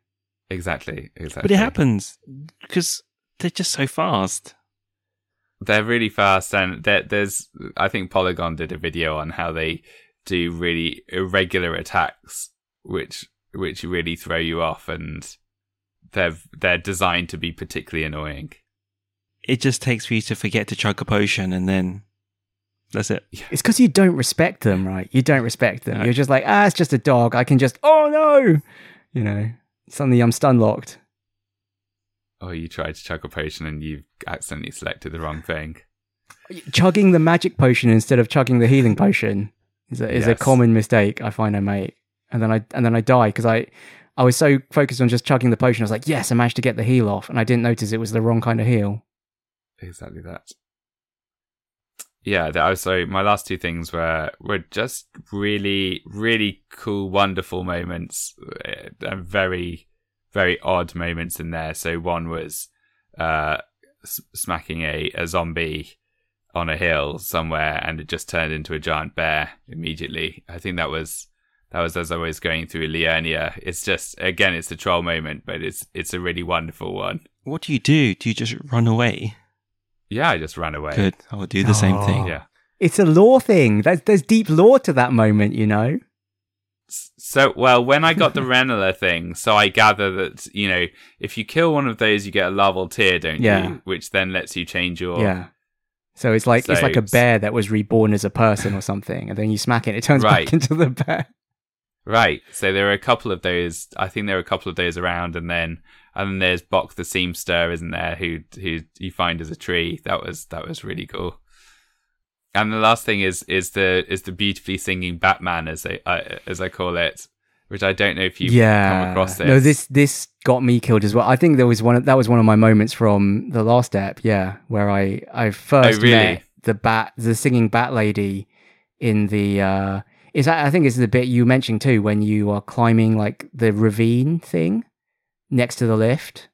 Exactly, exactly. But it happens because they're just so fast. they're really fast and there's i think polygon did a video on how they do really irregular attacks which which really throw you off and they're they're designed to be particularly annoying It just takes for you to forget to chug a potion, and then that's it. It's because you don't respect them, right? You don't respect them. No. You're just like, ah, it's just a dog. I can just, oh no, you know. Suddenly I'm stun locked. or you try to chug a potion and you've accidentally selected the wrong thing chugging the magic potion instead of chugging the healing potion is a, is a common mistake I find I make. And then I and then I die because I I was so focused on just chugging the potion. I was like, yes, I managed to get the heal off, and I didn't notice it was the wrong kind of heal. Exactly that yeah was so my last two things were were just really really cool wonderful moments uh, and very very odd moments in there so one was uh smacking a, a zombie on a hill somewhere and it just turned into a giant bear immediately i think that was that was as i was going through Liurnia. it's just again it's a troll moment but it's it's a really wonderful one What do you do? Do you just run away? Yeah i just ran away Good. I will do the same thing. yeah It's a lore thing. There's there's deep lore to that moment, you know. So, well, when I got the [laughs] Renala thing, so I gather that, you know, if you kill one of those, you get a Larval Tear, don't Yeah. you? Which then lets you change your. Yeah. So it's like it's like a bear that was reborn as a person or something, and then you smack it, it turns Right. back into the bear. Right. So there are a couple of those. I think there are a couple of those around, and then and then there's Boc the Seamster, isn't there? Who who you find as a tree. That was that was really cool. And the last thing is is the is the beautifully singing Batman as I, I as I call it, which I don't know if you've come across this. No, this this got me killed as well. I think there was one. That was one of my moments from the last step. Yeah, where I I first Oh, really? met the bat, the singing bat lady in the. uh Is I think it's the bit you mentioned too when you are climbing like the ravine thing next to the lift,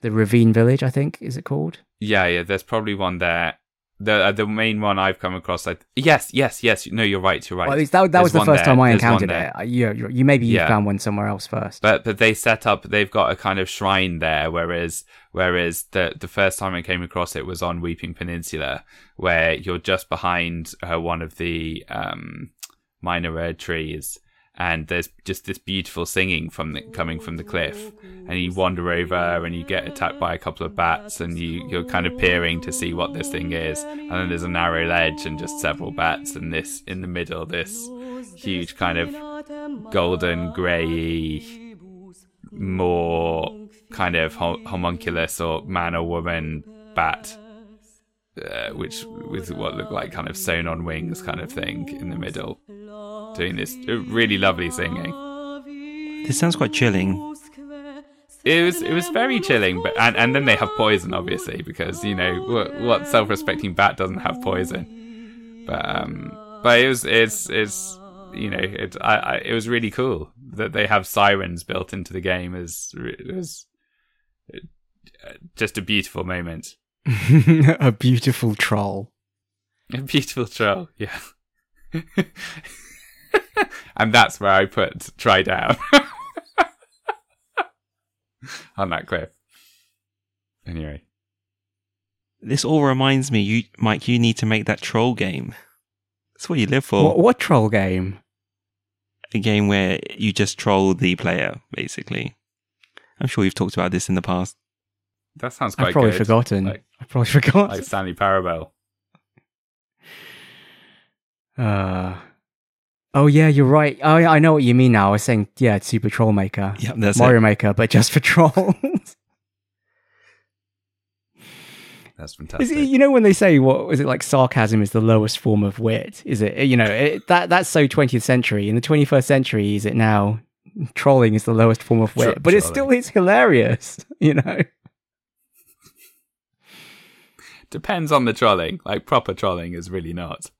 the ravine village. I think is it called? Yeah, yeah. There's probably one there. The uh, the main one I've come across. I, yes, yes, yes. No, you're right. You're right. Well, that, that was the first there, time I there's encountered it. You, you, you maybe you Yeah. found one somewhere else first. But but they set up. They've got a kind of shrine there. Whereas whereas the the first time I came across it was on Weeping Peninsula, where you're just behind uh, one of the um, minor red trees, and there's just this beautiful singing from the coming from the cliff, and you wander over and you get attacked by a couple of bats, and you you're kind of peering to see what this thing is, and then there's a narrow ledge and just several bats, and this in the middle this huge kind of golden grey more kind of hom- homunculus or man or woman bat uh, which with what looked like kind of sewn on wings kind of thing in the middle doing this really lovely singing. This sounds quite chilling. it was it was very chilling but and, and then they have poison obviously because you know what, what self-respecting bat doesn't have poison? But um but it was it's it's you know it I, I it was really cool that they have sirens built into the game as it was uh, just a beautiful moment [laughs] a beautiful troll. a beautiful troll yeah [laughs] and that's where I put try down [laughs] on that cliff anyway This all reminds me, you, Mike, you need to make that troll game. That's what you live for. What, what troll game? a game where you just troll the player, basically. I'm sure you've talked about this in the past. That sounds quite I've probably good. forgotten. Like, I've probably forgotten. like Stanley Parable. Uh, oh yeah, you're right. Oh, yeah, I know what you mean now. I was saying, yeah, it's Super Troll Maker, Yeah, that's Mario it. Maker, but just for trolls. [laughs] That's Is fantastic. it, you know when they say what is it like sarcasm is the lowest form of wit? Is it you know it, that that's so 20th century. In the 21st century, is it now trolling is the lowest form of wit? Tro- but it's still trolling. it's hilarious. [laughs] You know. Depends on the trolling. Like proper trolling is really not.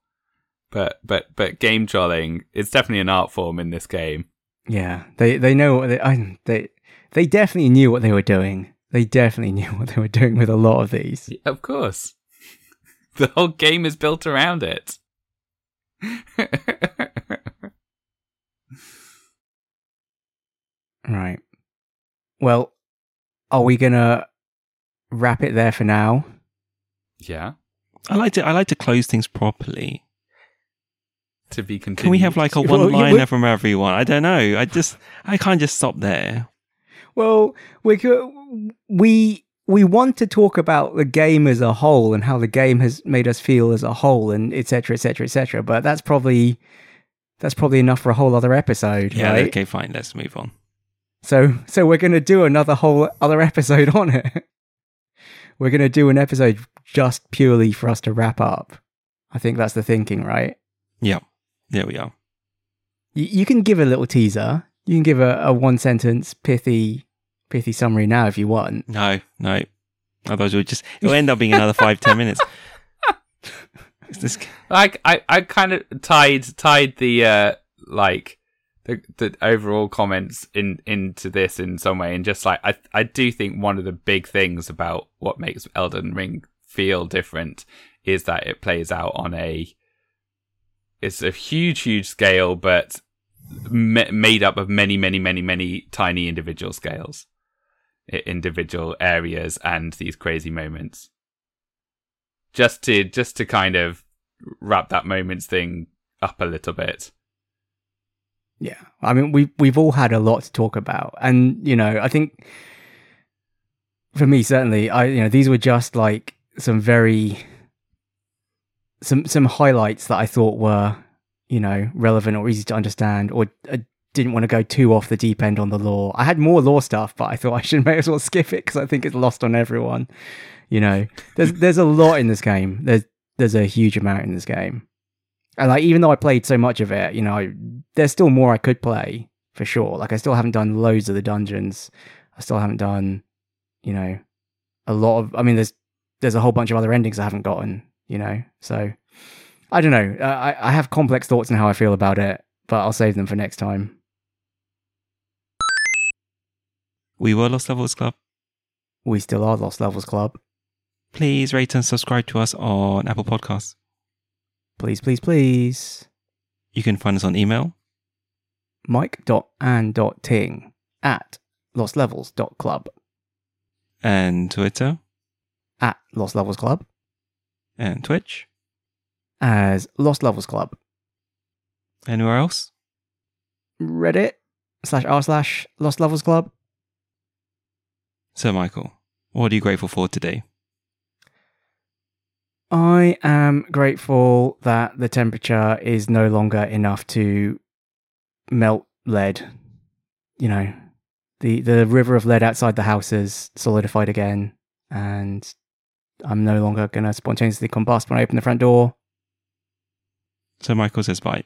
But but but game trolling is definitely an art form in this game. Yeah, they they know what they I, they they definitely knew what they were doing. They definitely knew what they were doing with a lot of these. Of course. [laughs] The whole game is built around it. [laughs] Right. Well, are we gonna wrap it there for now? Yeah. I like to I like to close things properly. To be continued. Can we have like a one you liner would- from everyone? I don't know. I just I can't just stop there. Well, we we we want to talk about the game as a whole and how the game has made us feel as a whole, and etc. etc. etc. But that's probably that's probably enough for a whole other episode, Yeah, right? okay, fine. Let's move on. So so we're gonna do another whole other episode [laughs] on it. We're gonna do an episode just purely for us to wrap up. I think that's the thinking, right? Yeah. There we are. You, you can give a little teaser. You can give a, a one sentence pithy pithy summary now if you want. No, no. Otherwise we'll just it'll end up being another five, ten minutes. [laughs] Is this like I, I kind of tied tied the uh like the the overall comments in into this in some way and just like I I do think one of the big things about what makes Elden Ring feel different is that it plays out on a it's a huge huge scale but ma- made up of many many many many tiny individual scales individual areas and these crazy moments just to just to kind of wrap that moments thing up a little bit. Yeah, I mean we we've all had a lot to talk about, and you know I think for me certainly I you know these were just like some very some some highlights that I thought were you know relevant or easy to understand, or uh, didn't want to go too off the deep end on the lore. I had more lore stuff, but I thought I should [laughs] may as well skip it because I think it's lost on everyone. You know, there's there's a lot in this game. There's there's a huge amount in this game. And like, even though I played so much of it, you know, I, there's still more I could play for sure. Like, I still haven't done loads of the dungeons. I still haven't done, you know, a lot of. I mean, there's there's a whole bunch of other endings I haven't gotten. You know, so I don't know. I I have complex thoughts on how I feel about it, but I'll save them for next time. we were Lost Levels Club. We still are Lost Levels Club. Please rate and subscribe to us on Apple Podcasts. Please, please, please. You can find us on email. Mike.and.ting at lostlevels.club and Twitter at Lost Levels Club and Twitch. as Lost Levels Club. Anywhere else? Reddit slash r slash Lost Levels Club. So, Michael, what are you grateful for today? I am grateful that the temperature is no longer enough to melt lead. You know, the the river of lead outside the house is solidified again, and I'm no longer going to spontaneously combust when I open the front door. So, Michael says bye.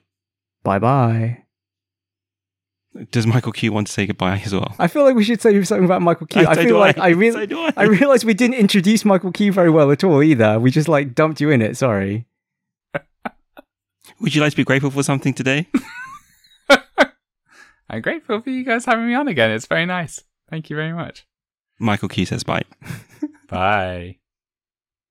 Bye bye. Does Michael Q want to say goodbye as well? I feel like we should say something about Michael Q. I, so feel do like I So really, do I. I realized we didn't introduce Michael Q very well at all either. We just like dumped you in it. Sorry. Would you like to be grateful for something today? [laughs] I'm grateful for you guys having me on again. It's very nice. Thank you very much. Michael Q says bye. [laughs] Bye.